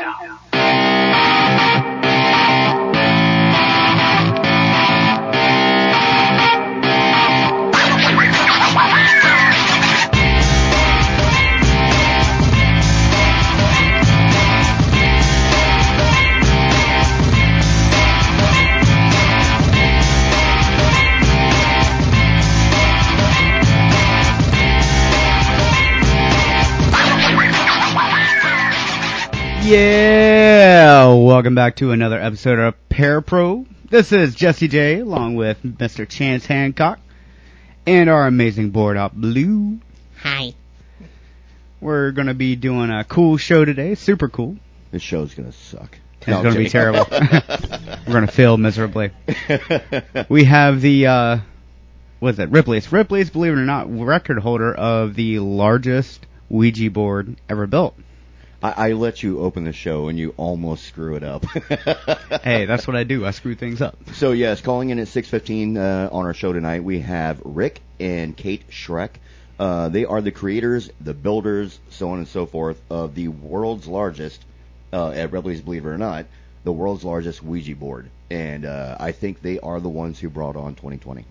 Yeah, welcome back to another episode of Paraprobe. This is Jesse J, along with Mr. Chance Hancock, and our amazing board op Blue. Hi. We're gonna be doing a cool show today, super cool. This show's gonna suck. It's No, I'm gonna be kidding. terrible. We're gonna fail miserably. We have the, uh, what is it, Ripley's. Ripley's, believe it or not, record holder of the largest Ouija board ever built. I, I let you open the show and you almost screw it up. Hey, that's what I do. I screw things up. So yes, calling in at 6:15 uh, on our show tonight, we have Rick and Kate Schreck. Uh, they are the creators, the builders, so on and so forth, of the world's largest, uh, at Ripley's, believe it or not, the world's largest Ouija board. And uh, I think they are the ones who brought on 2020.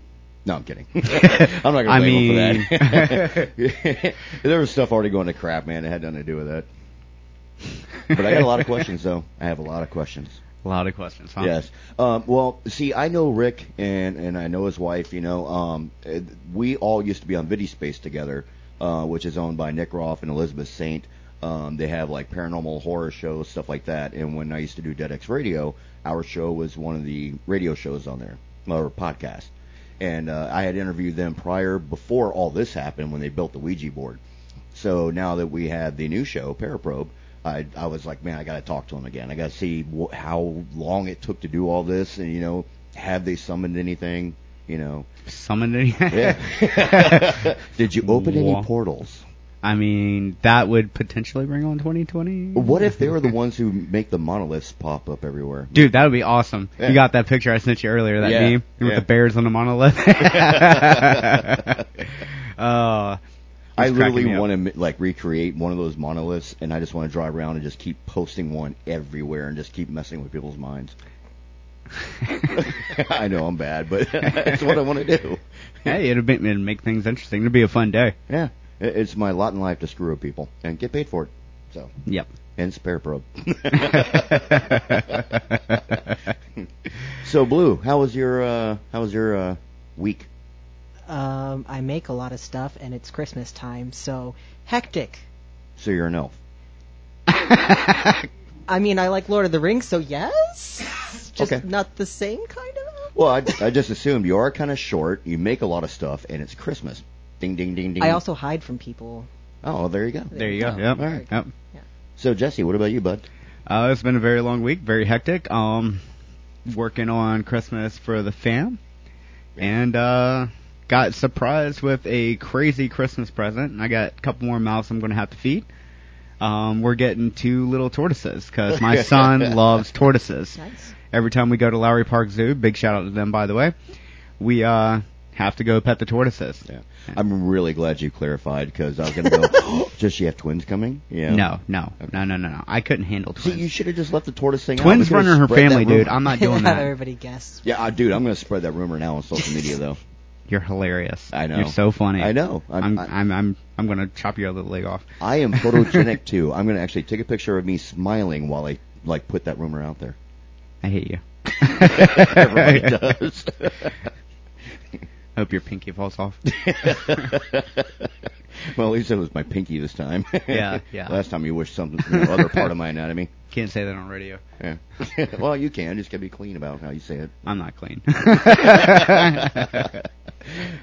No, I'm kidding. I'm not going to blame mean- them for that. there was stuff already going to crap, man. It had nothing to do with that. But I got a lot of questions, though. I have a lot of questions. A lot of questions, huh? Yes. Um, well, see, I know Rick and and I know his wife. You know, um, we all used to be on VidiSpace together, uh, which is owned by Nick Roth and Elizabeth Saint. Um, they have like paranormal horror shows, stuff like that. And when I used to do Dead X Radio, our show was one of the radio shows on there or podcast. And uh, I had interviewed them prior, before all this happened, when they built the Ouija board. So now that we have the new show, Paraprobe, I I was like, man, I got to talk to him again. I got to see wh- how long it took to do all this, and you know, have they summoned anything? You know, Summoned anything? yeah. Did you open any portals? I mean, that would potentially bring on 2020. What if they were the ones who make the monoliths pop up everywhere? Dude, that would be awesome. Yeah. You got that picture I sent you earlier, that Yeah, meme with yeah. the bears on the monolith. uh, I literally want to like recreate one of those monoliths, and I just want to drive around and just keep posting one everywhere and just keep messing with people's minds. I know I'm bad, but that's what I want to do. Hey, it'd make, it'd make things interesting. It'd be a fun day. Yeah, it's my lot in life to screw with people and get paid for it. So, Yep. hence Paraprobe. so, Blue, how was your uh, how was your uh, week? Um, I make a lot of stuff, and it's Christmas time, so hectic. So you're an elf. I mean, I like Lord of the Rings, so yes. Just Okay. not the same kind of. Well, I, I just assumed you are kind of short. You make a lot of stuff, and it's Christmas. Ding, ding, ding, ding. I also hide from people. Oh, there you go. There you go. Yep. all right. Yep. So, Jesse, what about you, bud? Uh, it's been a very long week, very hectic. Um, working on Christmas for the fam, and uh, got surprised with a crazy Christmas present. And I got a couple more mouths I'm going to have to feed. Um, we're getting two little tortoises because my son loves tortoises. Nice. Every time we go to Lowry Park Zoo, big shout out to them by the way, we uh have to go pet the tortoises. Yeah. I'm really glad you clarified because I was going to go, does she have twins coming? Yeah. No, no, no, no, no, no. I couldn't handle twins. See, you should have just left the tortoise thing out. twins We could've running her family, dude. I'm not doing that. everybody guess. Yeah, uh, dude, I'm going to spread that rumor now on social media, though. You're hilarious. I know. You're so funny. I know. I'm- I'm I'm I'm I'm, gonna chop your other leg off. I am photogenic too. I'm going to actually take a picture of me smiling while I like put that rumor out there. I hate you. Everybody does. I hope your pinky falls off. well, at least it was my pinky this time. Yeah, yeah. Last time you wished something, you know, other part of my anatomy. Can't say that on radio. Yeah. well, you can. Just gotta be clean about how you say it. I'm not clean.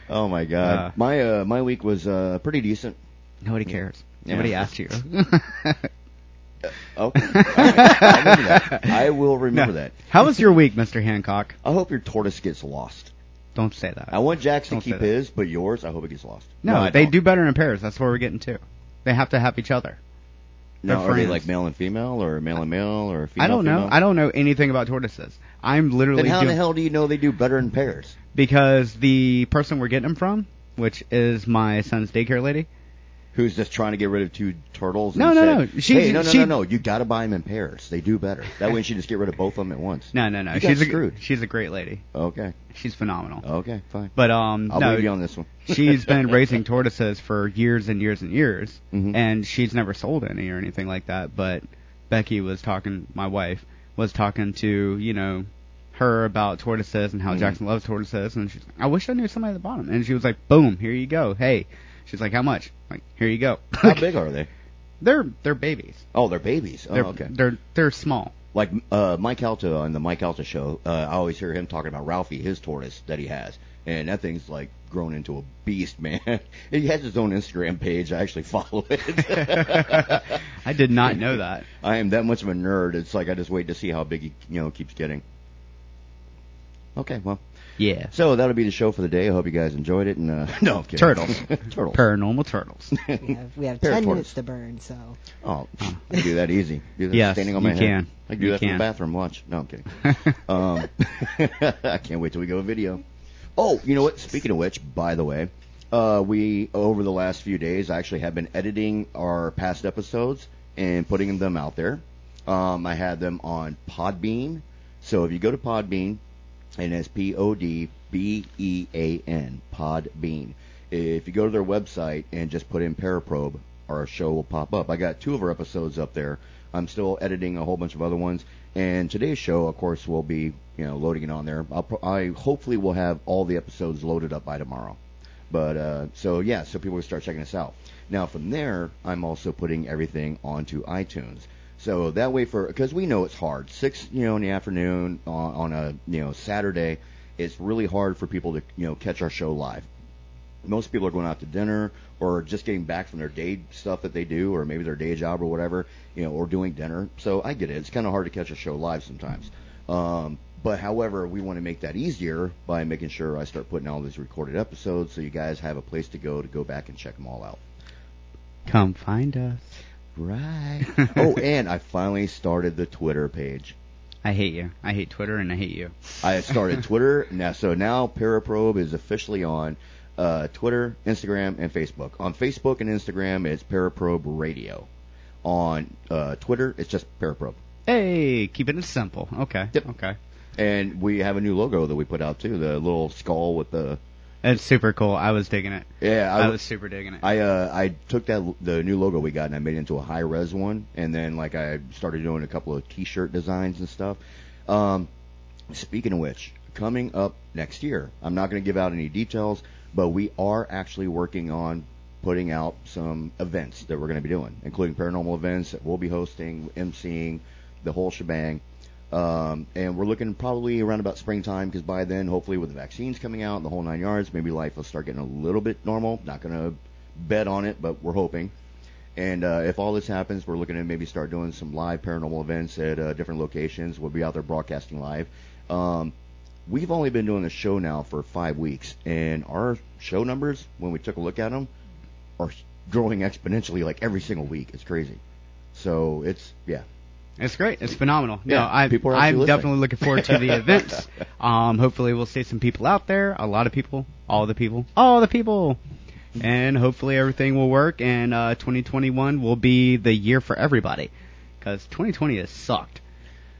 Oh my god. Uh. my uh, my week was uh, pretty decent. Nobody cares. Yeah. Nobody asked you. Okay. All right. I'll remember that. I will remember No. that. How was your week, Mr. Hancock? I hope your tortoise gets lost. Don't say that. I want to Don't say keep his, but yours, I hope it gets lost. no, I they don't. do better in pairs. That's where we're getting to. They have to have each other. Now, are they friends. like male and female, or male and male, or female? I don't know. female? I don't know anything about tortoises. I'm literally Then how in doing- the hell do you know they do better in pairs? because the person we're getting them from, which is my son's daycare lady, who's just trying to get rid of two turtles. No, and no, said, no. She- hey, no, no, she- no, no. You got to buy them in pairs. They do better. That way, she just get rid of both of them at once. No, no, no. You she's a screwed. she's a great lady. Okay, She's phenomenal. okay, fine. But um, I'll no, believe you on this one. she's been raising tortoises for years and years and years, Mhm. and she's never sold any or anything like that. But Becky was talking, my wife was talking to you know her about tortoises and how Mhm. Jackson loves tortoises, and she's like, I wish I knew somebody at the bottom, and she was like, boom, here you go, hey. She's like, how much? Like, here you go. How big are they? They're they're babies. Oh, they're babies. Oh, They're okay. they're they're small. Like uh, Mike Calta on the Mike Calta show, uh, I always hear him talking about Ralphie, his tortoise that he has, and that thing's like grown into a beast, man. he has his own Instagram page. I actually follow it. I did not know that. I am that much of a nerd. It's like I just wait to see how big he, you know, keeps getting. Okay, well, Yeah. so that'll be the show for the day. I hope you guys enjoyed it. And uh, no, I'm kidding. Turtles. turtles. Paranormal turtles. We have, we have 10 tortoise. minutes to burn, so. Oh, I can do that easy. Do that Yes, standing on you my head. can. I can do You that from can. the bathroom. Watch. No, I'm kidding. um, I can't wait till we go video. Oh, you know what? Speaking of which, by the way, uh, we over the last few days actually have been editing our past episodes and putting them out there. Um, I had them on Podbean. So if you go to Podbean, and it's P O D B E A N, Podbean. If you go to their website and just put in Paraprobe, our show will pop up. I got two of our episodes up there. I'm still editing a whole bunch of other ones, and today's show, of course, will be you know loading it on there. I'll I hopefully will have all the episodes loaded up by tomorrow. But uh, so yeah, so people will start checking us out. Now from there, I'm also putting everything onto iTunes. So that way, for because we know it's hard. Six, you know, in the afternoon on, on a you know Saturday, it's really hard for people to you know catch our show live. Most people are going out to dinner or just getting back from their day stuff that they do, or maybe their day job or whatever, you know, or doing dinner. So I get it. It's kind of hard to catch a show live sometimes. Um, but however, we want to make that easier by making sure I start putting all these recorded episodes, so you guys have a place to go to go back and check them all out. Come find us. Right. oh, and I finally started the Twitter page. I hate you. I hate Twitter and I hate you. I started Twitter now, so now Paraprobe is officially on uh, Twitter, Instagram, and Facebook. On Facebook and Instagram, it's Paraprobe Radio. On uh, Twitter, it's just Paraprobe. Hey, keeping it simple. Okay. Yep. Okay. And we have a new logo that we put out too, the little skull with the It's super cool. I was digging it. yeah. I, I, was super digging it. I uh I took that the new logo we got and I made it into a high res one, and then like I started doing a couple of T-shirt designs and stuff. Um, speaking of which, coming up next year, I'm not going to give out any details, but we are actually working on putting out some events that we're going to be doing, including paranormal events that we'll be hosting, emceeing, the whole shebang. Um, and we're looking probably around about springtime because by then, hopefully, with the vaccines coming out and the whole nine yards, maybe life will start getting a little bit normal. Not going to bet on it, but we're hoping. And uh, if all this happens, we're looking to maybe start doing some live paranormal events at uh, different locations. We'll be out there broadcasting live. Um, we've only been doing the show now for five weeks, and our show numbers, when we took a look at them, are growing exponentially like every single week. It's crazy. So it's yeah, It's great. It's phenomenal. No, Yeah, I, people are I'm listening. definitely looking forward to the events. Um, hopefully we'll see some people out there. A lot of people. All the people. All the people. And hopefully everything will work. And uh, 2021 will be the year for everybody. Because 2020 has sucked.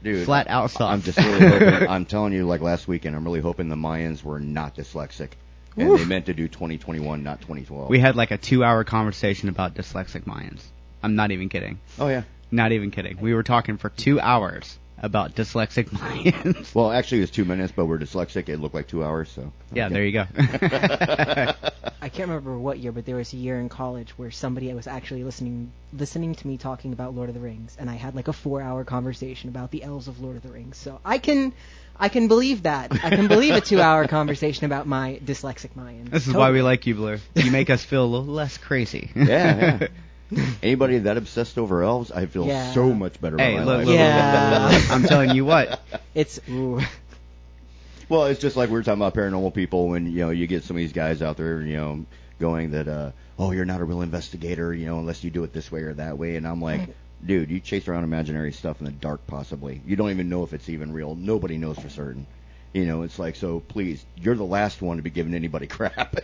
dude. Flat out sucked. I'm just really hoping. I'm telling you, like last weekend, I'm really hoping the Mayans were not dyslexic, and Oof. they meant to do 2021, not 2012. we had like a two-hour conversation about dyslexic Mayans. I'm not even kidding. oh yeah. Not even kidding. We were talking for two hours about dyslexic Mayans. Well, actually, it was two minutes, but we're dyslexic. It looked like two hours. So yeah, okay. there you go. I can't remember what year, but there was a year in college where somebody was actually listening listening to me talking about Lord of the Rings, and I had like a four hour conversation about the elves of Lord of the Rings. So I can I can believe that. I can believe a two hour conversation about my dyslexic Mayan. This is why we like you, Blue. You make us feel a little less crazy. Yeah, yeah. Anybody that obsessed over elves, I feel Yeah. so much better Hey, about look, my look, life. look, Yeah. look, look, look. I'm telling you what. It's ooh. Well, it's just like we were talking about paranormal people when you know you get some of these guys out there, you know, going that uh, oh you're not a real investigator, you know, unless you do it this way or that way, and I'm like. Dude, you chase around imaginary stuff in the dark, possibly. You don't even know if it's even real. Nobody knows for certain. You know, it's like so. Please, you're the last one to be giving anybody crap.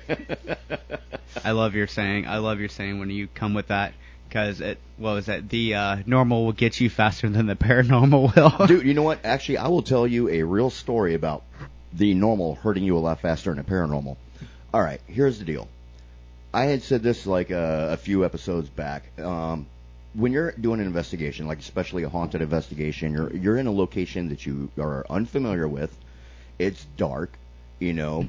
I love your saying. I love your saying when you come with that because it what was that? The uh, normal will get you faster than the paranormal will. Dude, you know what? Actually, I will tell you a real story about the normal hurting you a lot faster than a paranormal. All right, here's the deal. I had said this like a, a few episodes back. Um, when you're doing an investigation, like especially a haunted investigation, you're you're in a location that you are unfamiliar with. It's dark, you know.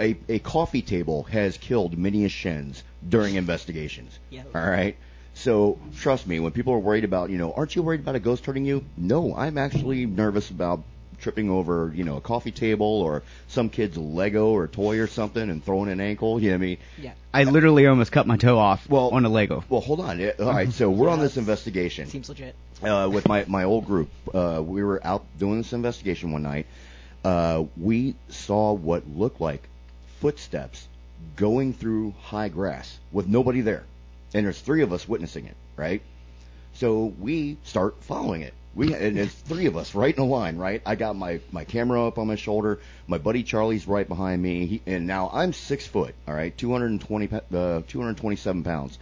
A a coffee table has killed many a shins during investigations. Yeah. All right. So trust me, when people are worried about, you know, aren't you worried about a ghost hurting you? No, I'm actually nervous about tripping over, you know, a coffee table or some kid's Lego or toy or something and throwing an ankle. You know what I mean? Yeah. I literally almost cut my toe off Well- on a Lego. Well, hold on. All right, so we're on this investigation Seems legit. uh, with my my old group. Uh, we were out doing this investigation one night. Uh, we saw what looked like footsteps going through high grass with nobody there, and there's three of us witnessing it. Right. So we start following it. We and it's three of us right in a line. Right. I got my my camera up on my shoulder. My buddy Charlie's right behind me. He, and now I'm six foot. All right, 220 pa- uh, 227 pounds.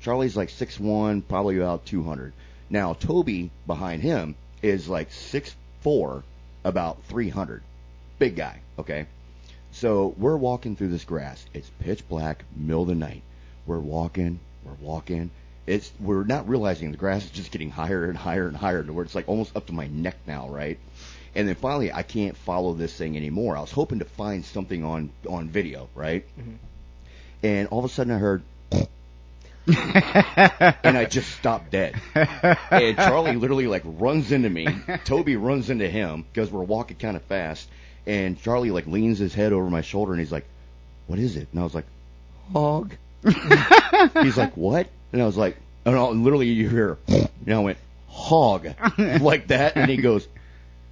Charlie's like six one, probably about 200. Now Toby behind him is like six four, about 300. Big guy. Okay. So we're walking through this grass. It's pitch black, middle of the night. We're walking, we're walking. It's we're not realizing the grass is just getting higher and higher and higher to where it's like almost up to my neck now, right? And then finally, I can't follow this thing anymore. I was hoping to find something on on video, right? Mm-hmm. And all of a sudden, I heard, and I just stopped dead. And Charlie literally like runs into me. Toby runs into him because we're walking kind of fast. And Charlie like leans his head over my shoulder and he's like, "What is it?" And I was like, "Hog." he's like, "What?" And I was like, "And I, literally you hear," and I went, "Hog," like that. And he goes,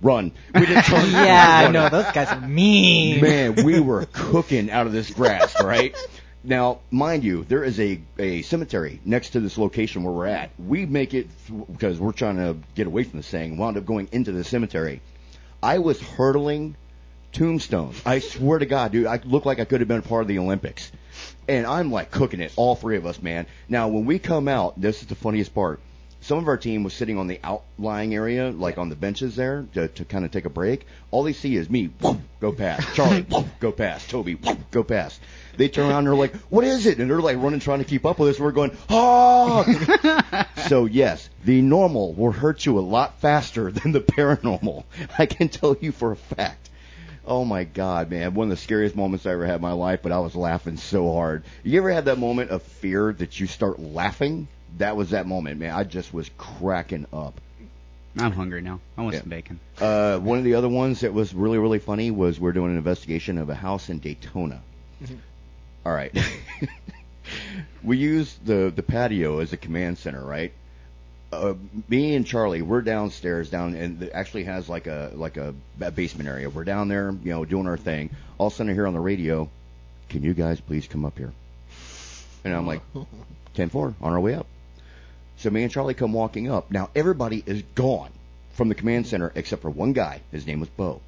"Run." We didn't turn. Yeah, I know those guys are mean. Man, we were cooking out of this grass, right? Now, mind you, there is a, a cemetery next to this location where we're at. We make it because we're trying to get away from this thing. Wound up going into the cemetery. I was hurdling tombstones. I swear to God, dude, I looked like I could have been a part of the Olympics. And I'm like cooking it, all three of us, man. Now, when we come out, this is the funniest part. Some of our team was sitting on the outlying area, like on the benches there, to, to kind of take a break. All they see is me, whoop, go past. Charlie, whoop, go past. Toby, whoop, go past. They turn around and they're like, what is it? And they're like running, trying to keep up with us. We're going, oh! so yes, the normal will hurt you a lot faster than the paranormal. I can tell you for a fact. Oh my God, man! One of the scariest moments I ever had in my life, but I was laughing so hard. You ever had that moment of fear that you start laughing? That was that moment, man. I just was cracking up. I'm hungry now. I want Yeah. some bacon. Uh, one of the other ones that was really, really funny was we're doing an investigation of a house in Daytona. All right. we use the the patio as a command center, right? Uh, me and Charlie, we're downstairs down, and it actually has like a like a, basement area. We're down there, you know, doing our thing. All of a sudden, I hear on the radio, "Can you guys please come up here?" And I'm like, "10 4, on our way up." So me and Charlie come walking up. Now everybody is gone from the command center except for one guy. His name was Bo.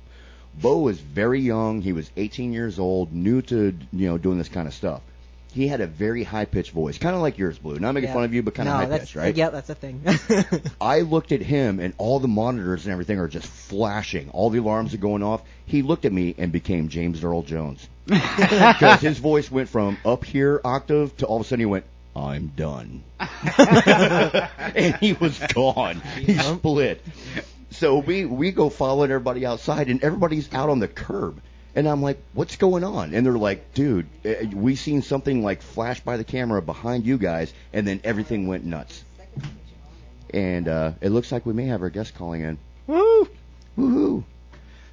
Bo was very young. He was 18 years old, new to you know doing this kind of stuff. He had a very high pitched voice, kind of like yours, Blue. Not making Yeah. fun of you, but kind of no, high pitched, right? Yeah, that's a thing. I looked at him, and all the monitors and everything are just flashing. All the alarms are going off. He looked at me and became James Earl Jones because his voice went from up here octave to all of a sudden he went, "I'm done," and he was gone. He split. So we we go following everybody outside, and everybody's out on the curb. And I'm like, what's going on? And they're like, dude, eh, we seen something like flash by the camera behind you guys, and then everything went nuts. And uh, it looks like we may have our guest calling in. Woo! Woohoo!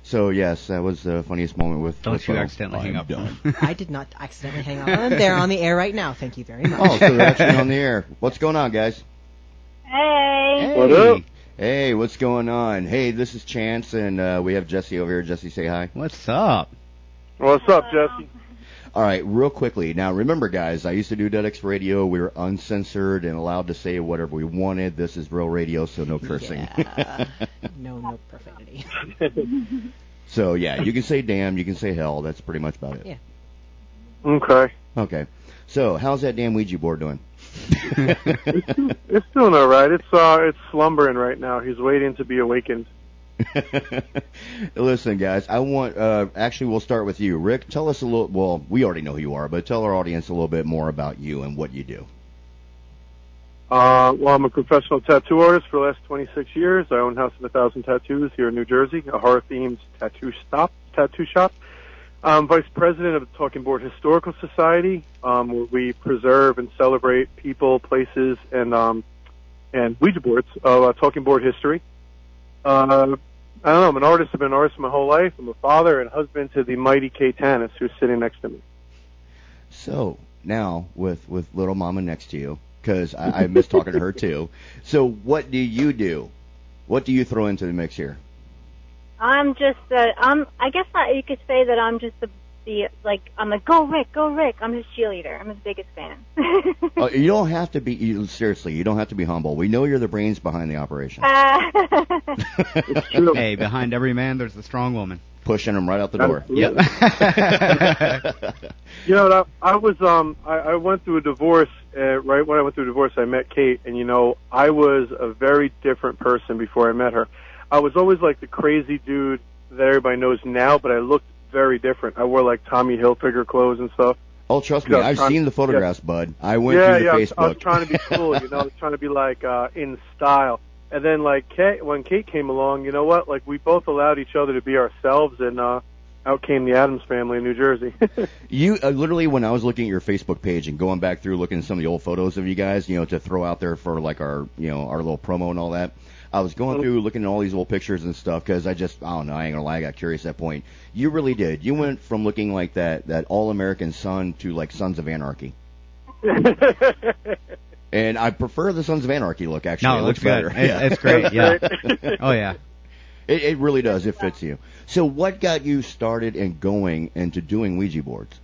So yes, that was the funniest moment with. Don't with you Bo. accidentally hang I'm up. done. I did not accidentally hang up. I'm there on the air right now. Thank you very much. oh, so they're actually on the air. What's going on, guys? Hey. What up? Hey, what's going on? Hey, this is Chance, and uh, we have Jesse over here. Jesse, say hi. What's up? What's up, Jesse? All right, real quickly. Now, remember, guys, I used to do DeadX Radio. We were uncensored and allowed to say whatever we wanted. This is real radio, so no cursing. Yeah. no, no profanity. So yeah, you can say damn, you can say hell. That's pretty much about it. Yeah. Okay. Okay. So how's that damn Ouija board doing? It's doing all right. It's uh, it's slumbering right now. He's waiting to be awakened. Listen, guys, I want. Uh, actually, we'll start with you, Rick. Tell us a little. Well, we already know who you are, but tell our audience a little bit more about you and what you do. Uh, well, I'm a professional tattoo artist for the last 26 years. I own House of a Thousand Tattoos here in New Jersey, a horror-themed tattoo stop, tattoo shop. I'm vice president of the Talking Board Historical Society, um, where we preserve and celebrate people, places, and um, and Ouija boards of uh, Talking Board history. Uh, I don't know. I'm an artist. I've been an artist my whole life. I'm a father and husband to the mighty Kay Tanis, who's sitting next to me. So now with with little mama next to you, because I, I miss talking to her too. So what do you do? What do you throw into the mix here? I'm just, uh, I'm, I guess I, you could say that I'm just the, the, like, I'm like, go Rick, go Rick. I'm his cheerleader. I'm his biggest fan. Uh, you don't have to be. You, seriously, you don't have to be humble. We know you're the brains behind the operation. Uh, It's true. hey, behind every man, there's a strong woman. Pushing him right out the door. Absolutely. You know, I, I was um I, I went through a divorce. Uh, right when I went through a divorce, I met Kate, and you know, I was a very different person before I met her. I was always like the crazy dude that everybody knows now, but I looked very different. I wore like Tommy Hilfiger clothes and stuff. Oh, trust me, I've seen the photographs, bud. I went yeah, through the yeah. I was- Facebook. I was trying to be cool, you know, I was trying to be like uh in style. And then like Kate, when Kate came along, you know what? Like we both allowed each other to be ourselves, and uh out came the Addams family in New Jersey. You uh, literally, when I was looking at your Facebook page and going back through looking at some of the old photos of you guys, you know, to throw out there for like our, you know, our little promo and all that. I was going oh. through looking at all these old pictures and stuff because I just, I don't know, I ain't gonna lie, I got curious at that point. You really did. You went from looking like that that all American son to like Sons of Anarchy. And I prefer the Sons of Anarchy look. Actually, No, it looks good. better. It- yeah. It's great. Yeah. Oh yeah. It, it really does. It fits you. So, what got you started and going into doing Ouija boards?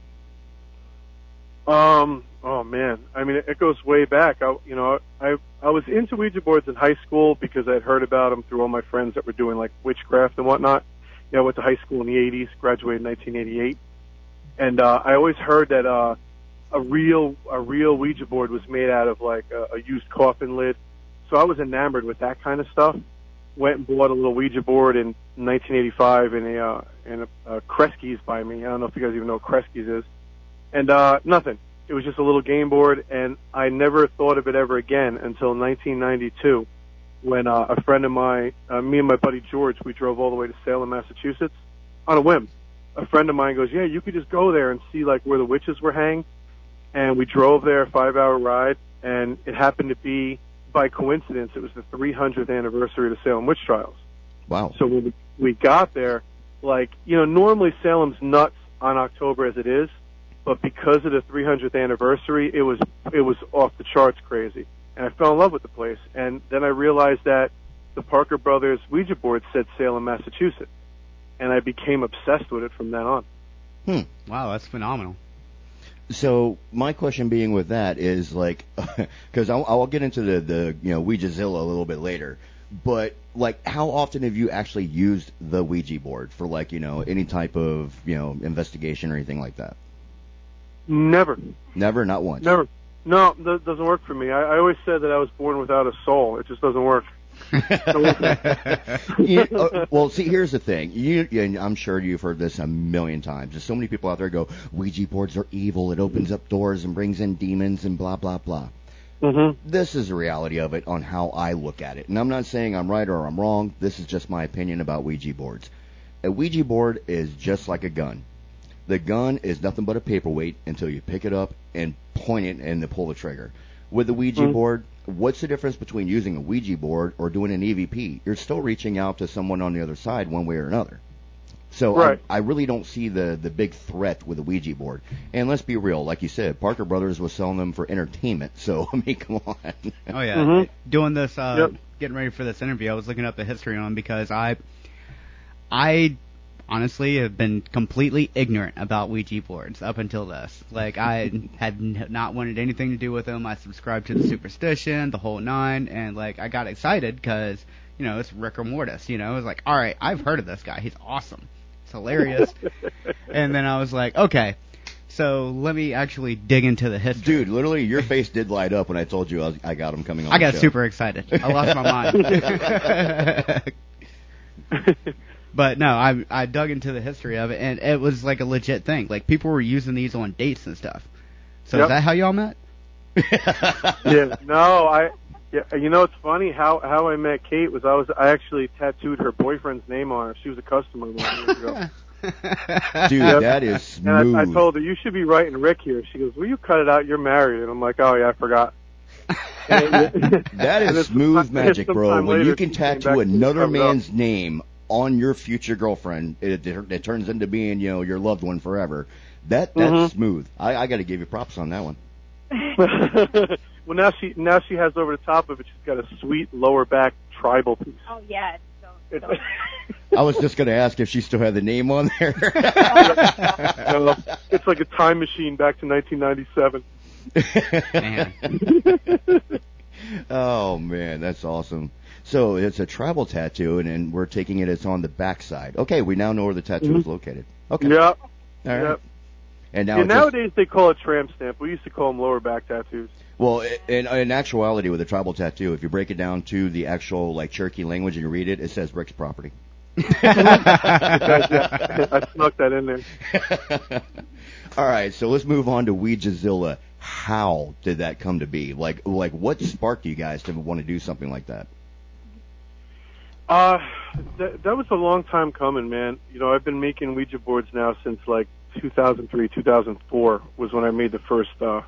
Um. Oh man. I mean, it, goes way back. I, you know, I I was into Ouija boards in high school because I'd heard about them through all my friends that were doing like witchcraft and whatnot. You know, I went to high school in the '80s, graduated in 1988, and uh, I always heard that uh, a real a real Ouija board was made out of like a, a used coffin lid. So I was enamored with that kind of stuff. Went and bought a little Ouija board in 1985 in a uh, in a, a Kresge's by me. I don't know if you guys even know what Kresge's is and uh nothing. It was just a little game board, and I never thought of it ever again until 1992, when uh, a friend of mine, uh, me and my buddy George, we drove all the way to Salem, Massachusetts, on a whim. A friend of mine goes, "Yeah, you could just go there and see like where the witches were hanged." And we drove there, a five-hour ride, and it happened to be by coincidence. It was the 300th anniversary of the Salem witch trials. Wow. So when we, we got there, like, you know, normally Salem's nuts on October as it is, but because of the 300th anniversary, it was, it was off the charts crazy. And I fell in love with the place. And then I realized that the Parker Brothers Ouija board said Salem, Massachusetts. And I became obsessed with it from then on. Hmm. Wow, that's phenomenal. So my question being with that is like, because I'll, I'll get into the the you know Ouijazilla a little bit later, but like, how often have you actually used the Ouija board for like you know any type of you know investigation or anything like that? Never. Never, not once. Never. No, that doesn't work for me. I, I always said that I was born without a soul. It just doesn't work. You- uh, well, see, here's the thing. You, and I'm sure you've heard this a million times. There's so many people out there go, Ouija boards are evil. It opens up doors and brings in demons and blah blah blah. Mm-hmm. This is the reality of it on how I look at it. And I'm not saying I'm right or I'm wrong. This is just my opinion about Ouija boards. A Ouija board is just like a gun. The gun is nothing but a paperweight until you pick it up and point it and then pull the trigger. With the Ouija Mhm. board, what's the difference between using a Ouija board or doing an EVP? You're still reaching out to someone on the other side one way or another. So Right. I, I really don't see the the big threat with a Ouija board. And let's be real, like you said, Parker Brothers was selling them for entertainment. So I mean, come on. Oh yeah, Mhm. doing this, uh, Yep. getting ready for this interview, I was looking up the history on them because I, I honestly have been completely ignorant about Ouija boards up until this. Like I had n- not wanted anything to do with them. I subscribed to the superstition, the whole nine, and like I got excited because you know it's Rick or Mortis. You know, it was like, all right, I've heard of this guy. He's awesome. It's hilarious. and then I was like, okay, so let me actually dig into the history. Dude, literally, your face did light up when I told you I, was, I got him coming on. I the got show. super excited. I lost my mind. but no, I I dug into the history of it, and it was like a legit thing. Like people were using these on dates and stuff. So Yep. is that how y'all met? yeah, no, I. Yeah, you know it's funny how how I met Kate was I was I actually tattooed her boyfriend's name on her. She was a customer many years ago. Dude, Yep. that is And smooth. I, I told her you should be writing Rick here. She goes, "Will you cut it out? You're married." And I'm like, "Oh yeah, I forgot." And- that and is then smooth magic, bro. When later, you can tattoo another man's name on your future girlfriend, it, it, it turns into being, you know, your loved one forever. That that's Mhm. smooth. I, I got to give you props on that one. well, now she now she has over the top of it. She's got a sweet lower back tribal piece. Oh yes. So, It's- so I was just going to ask if she still had the name on there. it's like a time machine back to 1997. Man. oh man, that's awesome. So it's a tribal tattoo, and, and we're taking it. It's on the backside. Okay, we now know where the tattoo is mm-hmm. located. Okay. Yep. All right. Yep. And now Yeah, it's just- nowadays they call it tramp stamp. We used to call them lower back tattoos. Well, in, in actuality, with a tribal tattoo, if you break it down to the actual like Cherokee language and you read it, it says Rick's property. I snuck that in there. All right, so let's move on to Ouijazilla. How did that come to be? Like, like what sparked you guys to want to do something like that? Uh, that, that was a long time coming, man. You know, I've been making Ouija boards now since like 2003, 2004 was when I made the first uh,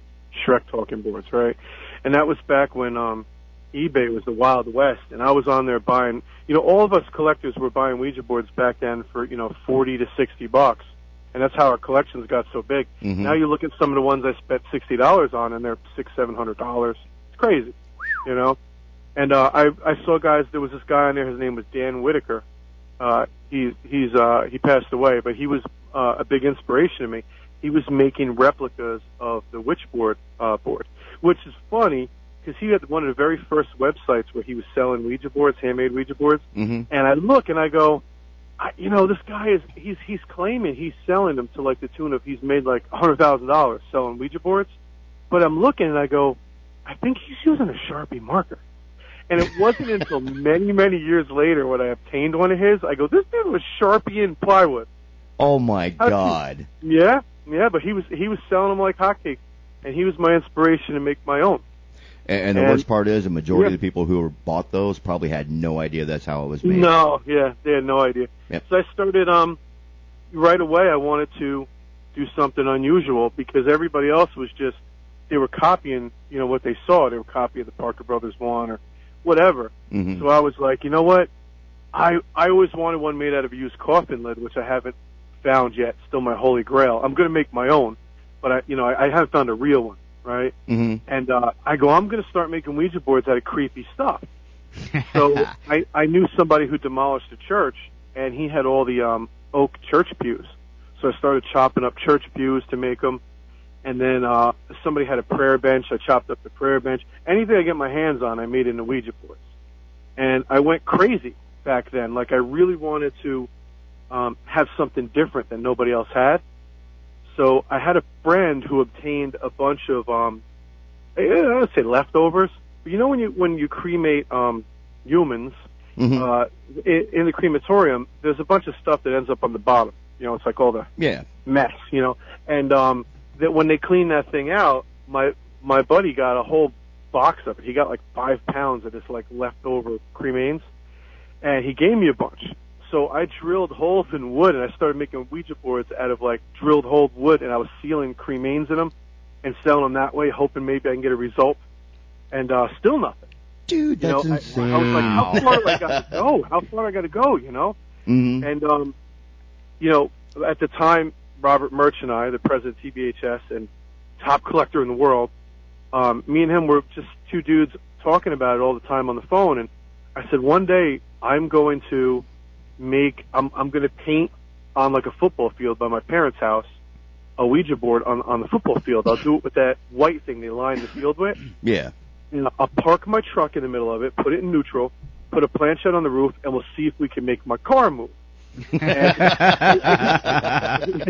Schreck talking boards, right? And that was back when um, eBay was the Wild West, and I was on there buying. You know, all of us collectors were buying Ouija boards back then for you know 40 to 60 bucks, and that's how our collections got so big. Mhm. Now you look at some of the ones I spent sixty dollars on, and they're six, seven hundred dollars. It's crazy, you know. And uh, I I saw guys. There was this guy on there. His name was Dan Whitaker. Uh, he he's uh, he passed away, but he was uh, a big inspiration to me. He was making replicas of the Witchboard uh, board, which is funny because he had one of the very first websites where he was selling Ouija boards, handmade Ouija boards. Mm-hmm. And I look and I go, I, you know, this guy is he's he's claiming he's selling them to like the tune of he's made like a hundred thousand dollars selling Ouija boards, but I'm looking and I go, I think he's using a Sharpie marker. And it wasn't until many many years later when I obtained one of his, I go, this dude was Sharpie and plywood. Oh my How'd you- God! Yeah, yeah, but he was he was selling them like hotcakes, and he was my inspiration to make my own. And, and the And- worst part is, the majority Yeah. of the people who bought those probably had no idea that's how it was made. No, yeah, they had no idea. Yep. So I started um right away. I wanted to do something unusual because everybody else was just they were copying, you know, what they saw. They were copying the Parker Brothers one or whatever. Mhm. So I was like, you know what? I I always wanted one made out of used coffin lid, which I haven't found yet. Still my holy grail. I'm going to make my own, but I you know I, I haven't found a real one, right? Mhm. And uh, I go, I'm going to start making Ouija boards out of creepy stuff. So I, I knew somebody who demolished a church, and he had all the um, oak church pews. So I started chopping up church pews to make them. And then uh, somebody had a prayer bench. I chopped up the prayer bench. Anything I get my hands on, I made into Ouija boards. And I went crazy back then. Like I really wanted to um, have something different that nobody else had. So I had a friend who obtained a bunch of um, I I would say leftovers. But you know when you when you cremate um, humans Mhm. uh, in, in the crematorium, there's a bunch of stuff that ends up on the bottom. You know, it's like all the yeah. mess. You know, and um, that when they clean that thing out, my my buddy got a whole box of it. He got like five pounds of this like leftover cremains, and he gave me a bunch. So I drilled holes in wood, and I started making Ouija boards out of like drilled hole wood, and I was sealing cremains in them and selling them that way, hoping maybe I can get a result. And uh, still nothing. Dude, You that's I, insane. I was like, how far do I got to go? How far I got to go? You know. Mhm. And um, you know, at the time, Robert Murch and I, the president of TBHS and top collector in the world, um, me and him were just two dudes talking about it all the time on the phone. And I said, one day I'm going to make, I'm, I'm going to paint on like a football field by my parents' house a Ouija board on on the football field. I'll do it with that white thing they line the field with. Yeah. You know, I'll park my truck in the middle of it, put it in neutral, put a planchette on the roof, and we'll see if we can make my car move. And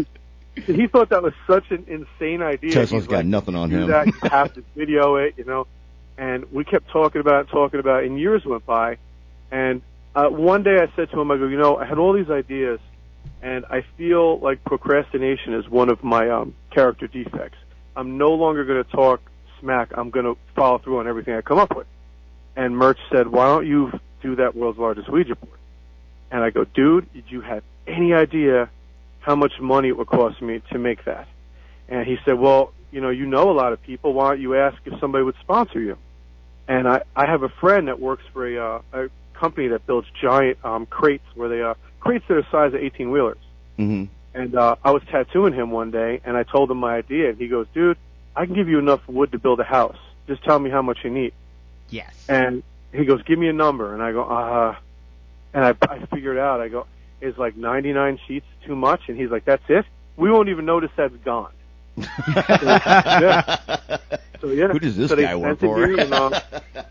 he thought that was such an insane idea. Tesla's He's got like, nothing on him. That, you have to video it, you know. And we kept talking about it, talking about it, and years went by. And uh, one day I said to him, I go, you know, I had all these ideas, and I feel like procrastination is one of my um, character defects. I'm no longer going to talk smack. I'm going to follow through on everything I come up with. And Murch said, why don't you do that world's largest Ouija board? And I go, dude, did you have any idea how much money it would cost me to make that? And he said, well, you know, you know a lot of people. Why don't you ask if somebody would sponsor you? And I, I have a friend that works for a, uh, a company that builds giant um, crates where they uh, crates that are the size of 18 wheelers. hmm And uh, I was tattooing him one day, and I told him my idea, and he goes, "Dude, I can give you enough wood to build a house. Just tell me how much you need." yes. And he goes, "Give me a number." And I go, "Uh," and I, I figured it out. I go, "Is like 99 sheets too much?" And he's like, "That's it. We won't even notice that's gone." So yeah, Who does this so guy work for? here, and, uh,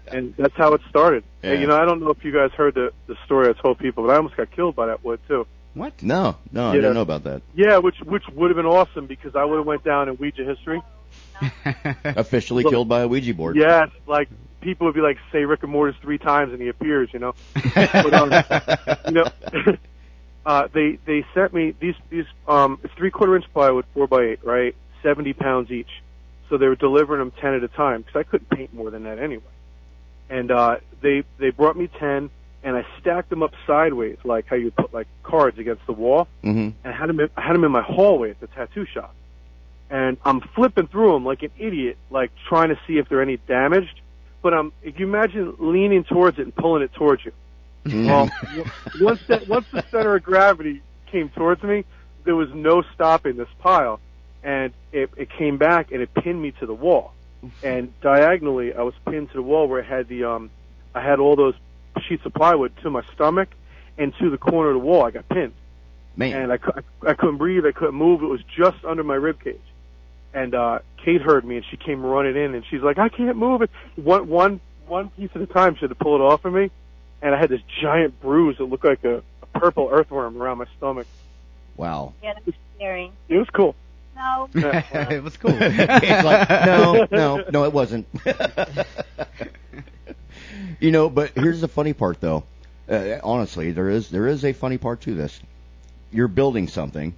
and that's how it started. Yeah. Hey, you know, I don't know if you guys heard the the story I told people, but I almost got killed by that wood too. what? no, no, I Yeah. didn't know about that. Yeah, which which would have been awesome because I would have went down in Ouija history. Officially Look- killed by a Ouija board. Yes, like people would be like, say Rick and Mortis three times and he appears, you know. But, um, you know, uh, they they sent me these these um it's three quarter inch plywood, four by eight, right, seventy pounds each. So they were delivering them ten at a time because I couldn't paint more than that anyway. And uh, they they brought me ten, and I stacked them up sideways, like how you put like cards against the wall hmm and I had them in, I had them in my hallway at the tattoo shop. And I'm flipping through them like an idiot, like trying to see if they're any damaged. But I'm, if you imagine leaning towards it and pulling it towards you. Well, once that, once the center of gravity came towards me, there was no stopping this pile. And it, it came back and it pinned me to the wall. And diagonally, I was pinned to the wall where I had the, um, I had all those sheets of plywood to my stomach and to the corner of the wall. I got pinned Man, and I, cou- I couldn't breathe. I couldn't move. It was just under my rib cage. And uh, Kate heard me, and she came running in, and she's like, "I can't move it." One one one piece at a time. She had to pull it off of me, and I had this giant bruise that looked like a, a purple earthworm around my stomach. wow. Yeah, that's scary. It was cool. No. it was cool. it's like, no, no, no, it wasn't. you know, but here's the funny part, though. Uh, honestly, there is there is a funny part to this. You're building something,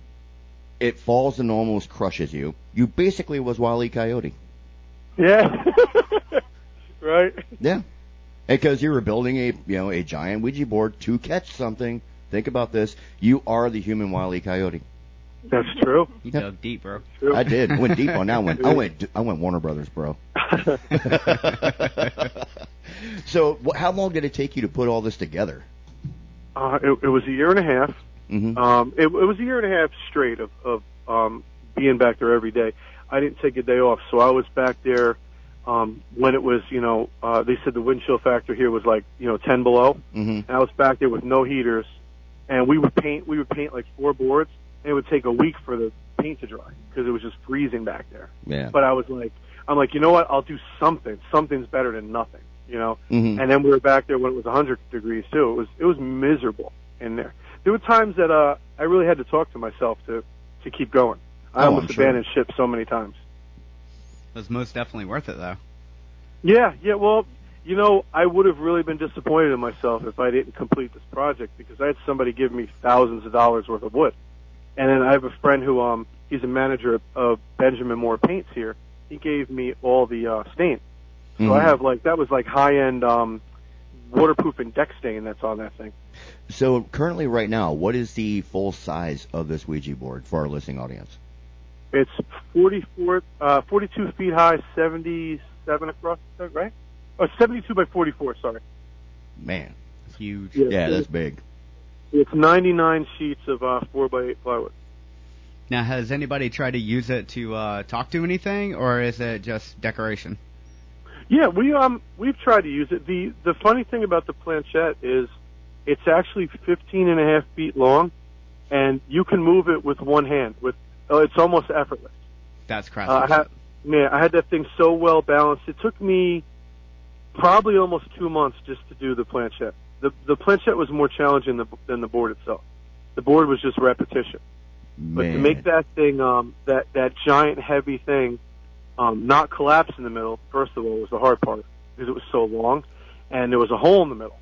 it falls and almost crushes you. You basically was Wile E. Coyote. Yeah. right. Yeah, because you were building a you know a giant Ouija board to catch something. Think about this: you are the human Wile E. Coyote. That's true. you Yep. dug deep, bro. I did. Went deep on that one. I went I went Warner Brothers, bro. so, wh- how long did it take you to put all this together? Uh, it, it was a year and a half. hmm Um, it, it was a year and a half straight of, of um, being back there every day. I didn't take a day off, so I was back there um, when it was, you know, uh, they said the wind chill factor here was like, you know, 10 below. hmm And I was back there with no heaters, and we would paint. We would paint like four boards, and it would take a week for the paint to dry because it was just freezing back there. Yeah. But I was like, I'm like, you know what? I'll do something. Something's better than nothing, you know. hmm And then we were back there when it was 100 degrees too. It was it was miserable in there. There were times that uh I really had to talk to myself to to keep going. I Oh, almost sure. abandoned ship so many times. It was most definitely worth it, though. Yeah, yeah. Well, you know, I would have really been disappointed in myself if I didn't complete this project because I had somebody give me thousands of dollars worth of wood, and then I have a friend who um he's a manager of Benjamin Moore Paints here. He gave me all the uh, stain, so Mhm. I have like that was like high end um waterproofing deck stain that's on that thing. So, currently, right now, what is the full size of this Ouija board for our listening audience? It's 44, uh, 42 feet high, 77 across, right? Oh, 72 by 44, sorry. Man, It's huge. yeah, that's big. It's 99 sheets of uh, 4 by 8 plywood. Now, has anybody tried to use it to uh, talk to anything, or is it just decoration? Yeah, we um we've tried to use it. The the funny thing about the planchette is it's actually 15 and a half feet long, and you can move it with one hand. With uh, it's almost effortless. That's Uh, I had, man, I had that thing so well balanced. It took me probably almost two months just to do the planchette. The the planchette was more challenging than, than the board itself. The board was just repetition. Man. But to make that thing, um, that that giant heavy thing, um, not collapse in the middle, first of all, was the hard part because it was so long, and there was a hole in the middle.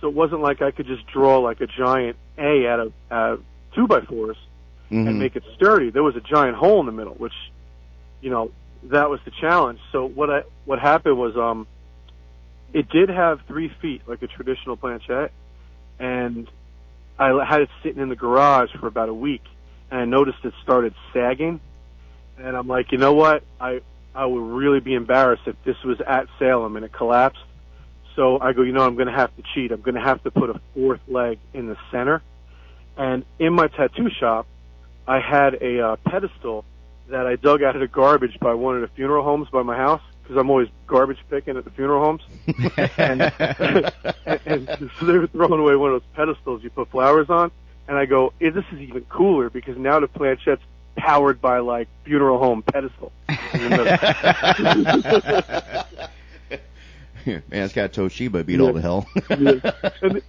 So it wasn't like I could just draw like a giant A out of uh, two by 4s Mhm. and make it sturdy. There was a giant hole in the middle, which, you know, that was the challenge. So what I what happened was, um, it did have three feet like a traditional planchette, and I had it sitting in the garage for about a week, and I noticed it started sagging, and I'm like, you know what, I I would really be embarrassed if this was at Salem and it collapsed. So I go, you know, I'm going to have to cheat. I'm going to have to put a fourth leg in the center. And in my tattoo shop, I had a uh, pedestal that I dug out of the garbage by one of the funeral homes by my house because I'm always garbage picking at the funeral homes. and, and, and so they were throwing away one of those pedestals you put flowers on. And I go, eh, this is even cooler because now the planchette's powered by like funeral home pedestal. Man, it's got Toshiba beat all the hell. Yeah. and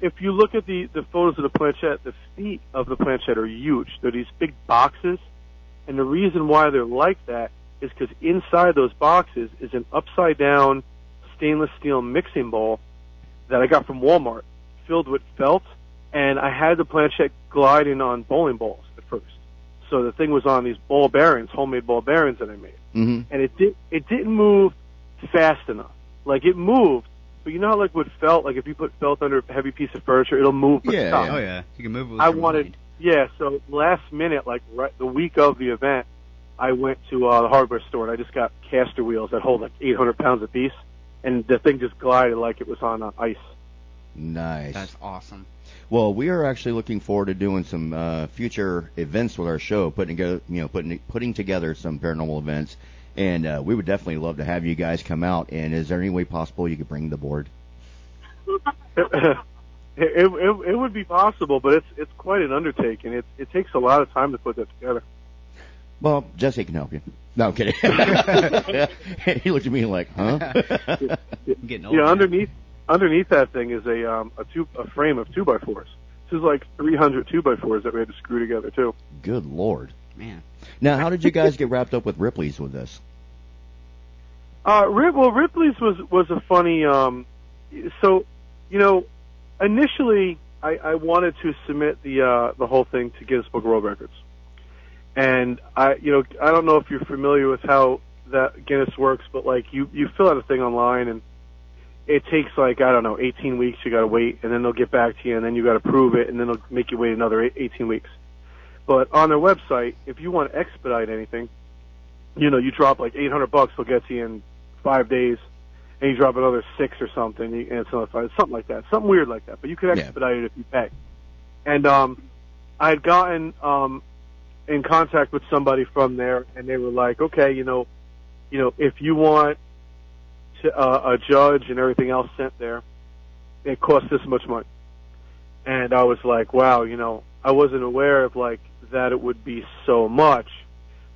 if you look at the, the photos of the planchette, the feet of the planchette are huge. They're these big boxes, and the reason why they're like that is because inside those boxes is an upside down stainless steel mixing bowl that I got from Walmart, filled with felt, and I had the planchette gliding on bowling balls at first. So the thing was on these ball bearings, homemade ball bearings that I made hmm and it did it didn't move fast enough. Like it moved, but you know how like with felt, like if you put felt under a heavy piece of furniture, it'll move but Yeah, stop. Oh yeah, you can move it with I your wanted, mind. yeah. So last minute, like right the week of the event, I went to uh, the hardware store and I just got caster wheels that hold like 800 pounds a piece, and the thing just glided like it was on uh, ice. Nice. That's awesome. Well, we are actually looking forward to doing some uh, future events with our show, putting together, you know, putting putting together some paranormal events, and uh, we would definitely love to have you guys come out. And is there any way possible you could bring the board? it, it, it, it would be possible, but it's it's quite an undertaking. It it takes a lot of time to put that together. Well, Jesse can help you. No, I'm kidding. he looked at me like, huh? I'm getting old. Yeah, man. underneath underneath that thing is a um a two a frame of two by fours. This is like 300 two by fours that we had to screw together too. Good lord. man. Now, how did you guys get wrapped up with Ripley's with this? Uh, well, Ripley's was was a funny. Um, so, you know, initially I, I wanted to submit the uh, the whole thing to Guinness Book of World Records, and I, you know, I don't know if you're familiar with how that Guinness works, but like you you fill out a thing online and it takes like I don't know 18 weeks. You got to wait, and then they'll get back to you, and then you got to prove it, and then they'll make you wait another 18 weeks. But on their website, if you want to expedite anything, you know, you drop like 800 bucks, they'll get to you in five days, and you drop another six or something, and it's another five, something like that, something weird like that. But you Yeah. expedite it if you pay. And um, I had gotten um, in contact with somebody from there, and they were like, okay, you know, you know, if you want to, uh, a judge and everything else sent there, it costs this much money. And I was like, wow, you know, I wasn't aware of like that it would be so much,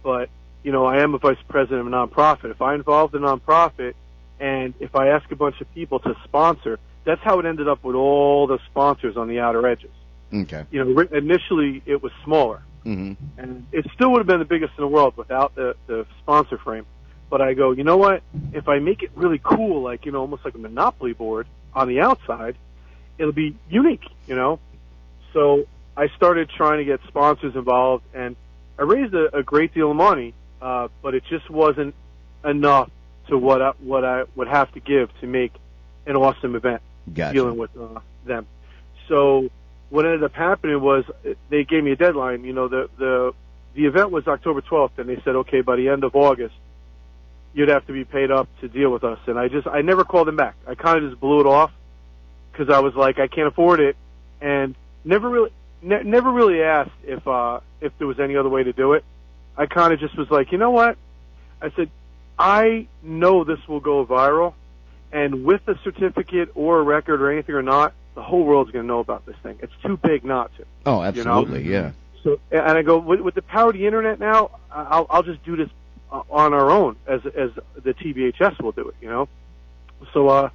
but you know, I am a vice president of a nonprofit. If I involved a nonprofit and if I ask a bunch of people to sponsor, that's how it ended up with all the sponsors on the outer edges. Okay. You know, initially it was smaller hmm and it still would have been the biggest in the world without the, the sponsor frame. But I go, you know what? If I make it really cool, like, you know, almost like a monopoly board on the outside, it'll be unique, you know? So I started trying to get sponsors involved and I raised a, a great deal of money, uh, but it just wasn't enough to what I, what I would have to give to make an awesome event Gotcha. dealing with uh, them. So what ended up happening was they gave me a deadline. You know, the the the event was October 12th, and they said, okay, by the end of August, you'd have to be paid up to deal with us. And I just I never called them back. I kind of just blew it off because I was like, I can't afford it, and never really ne- never really asked if uh if there was any other way to do it. I kind of just was like, you know what? I said, I know this will go viral, and with a certificate or a record or anything or not, the whole world's going to know about this thing. It's too big not to. Oh, you know? absolutely. Yeah. So, and I go with, with the power of the internet now. I'll I'll just do this uh, on our own as as the TBHS will do it. You know. So uh,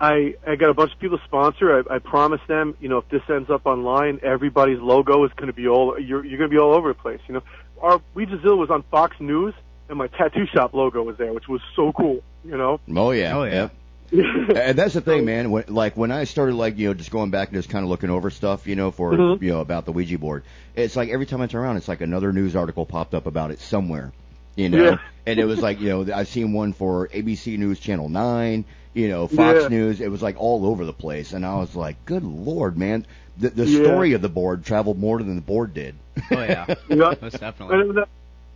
I I got a bunch of people to sponsor. I, I promised them, you know, if this ends up online, everybody's logo is going to be all you're you're going to be all over the place. You know, our Ouijazilla was on Fox News, and my tattoo shop logo was there, which was so cool. You know. Oh yeah. Oh, yeah. And that's the thing, man. When, like when I started, like you know, just going back and just kind of looking over stuff, you know, for Mhm. you know about the Ouija board. It's like every time I turn around, it's like another news article popped up about it somewhere, you know. Yeah. And it was like you know, I've seen one for ABC News Channel Nine, you know, Fox Yeah. News. It was like all over the place, and I was like, good lord, man. The, the Yeah. story of the board traveled more than the board did. Oh yeah, Yeah. most definitely. And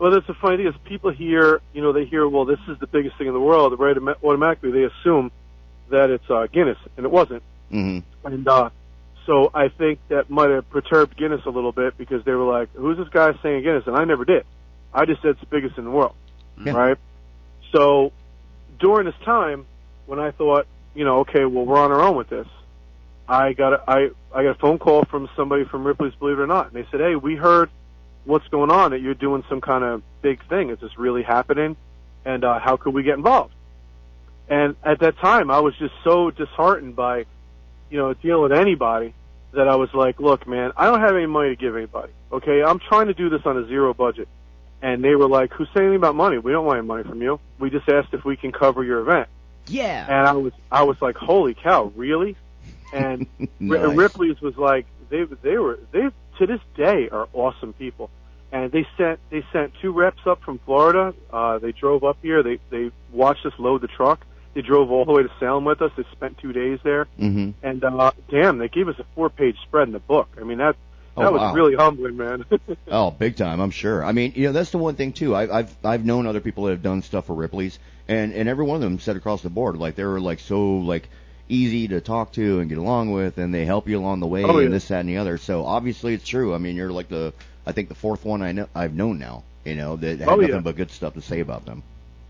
well, that's the funny thing is people hear, you know, they hear, well, this is the biggest thing in the world, right? Automatically, they assume that it's uh, Guinness, and it wasn't. hmm And uh, so I think that might have perturbed Guinness a little bit because they were like, "Who's this guy saying Guinness?" And I never did. I just said it's the biggest in the world, Yeah. right? So during this time, when I thought, you know, okay, well, we're on our own with this, I got a, I I got a phone call from somebody from Ripley's Believe It or Not, and they said, "Hey, we heard what's going on that you're doing some kind of big thing. Is this really happening? And uh, how could we get involved?" And at that time, I was just so disheartened by, you know, dealing with anybody that I was like, look, man, I don't have any money to give anybody. Okay, I'm trying to do this on a zero budget. And they were like, who's saying anything about money? We don't want any money from you. We just asked if we can cover your event. Yeah. And I was, I was like, holy cow, really? And Nice. Ripley's was like, they, they were, they to this day are awesome people. And they sent, they sent two reps up from Florida. Uh, they drove up here. They, they watched us load the truck. They drove all the way to Salem with us. They spent two days there. hmm And uh, damn, they gave us a four-page spread in the book. I mean, that that Oh, was wow. really humbling, man. Oh, big time! I'm sure. I mean, you know, that's the one thing too. I, I've I've known other people that have done stuff for Ripley's, and and every one of them said across the board, like they were like so like easy to talk to and get along with, and they help you along the way, Oh, yeah. and this, that, and the other. So obviously, it's true. I mean, you're like the I think the fourth one I know I've known now. You know, that had Oh, nothing yeah. but good stuff to say about them.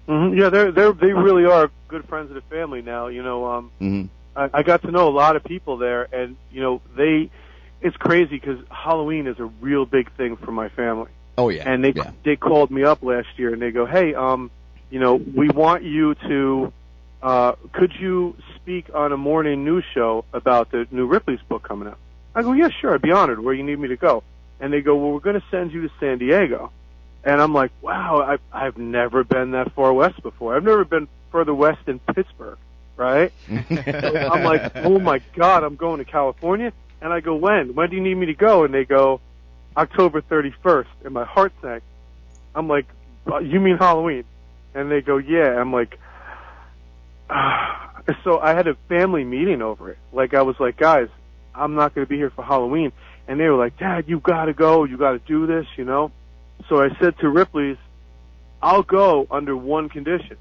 hmm Yeah, they're they're they really are good friends of the family now. You know, um, hmm I, I got to know a lot of people there, and you know, they. It's crazy because Halloween is a real big thing for my family. Oh yeah, and they yeah. they called me up last year and they go, "Hey, um, you know, we want you to uh could you speak on a morning news show about the new Ripley's book coming out?" I go, "Yeah, sure, I'd be honored. Where you need me to go?" And they go, "Well, we're going to send you to San Diego." And I'm like, "Wow, I've, I've never been that far west before. I've never been further west than Pittsburgh, right?" I'm like, oh my god, I'm going to California. And I go, when? When do you need me to go? And they go, October 31st. And my heart sank. I'm like, "Uh, you mean Halloween? And they go, yeah. I'm like, ah. so I had a family meeting over it. Like I was like, guys, I'm not going to be here for Halloween. And they were like, Dad, you got to go. You got to do this, you know. So I said to Ripley's, I'll go under one condition.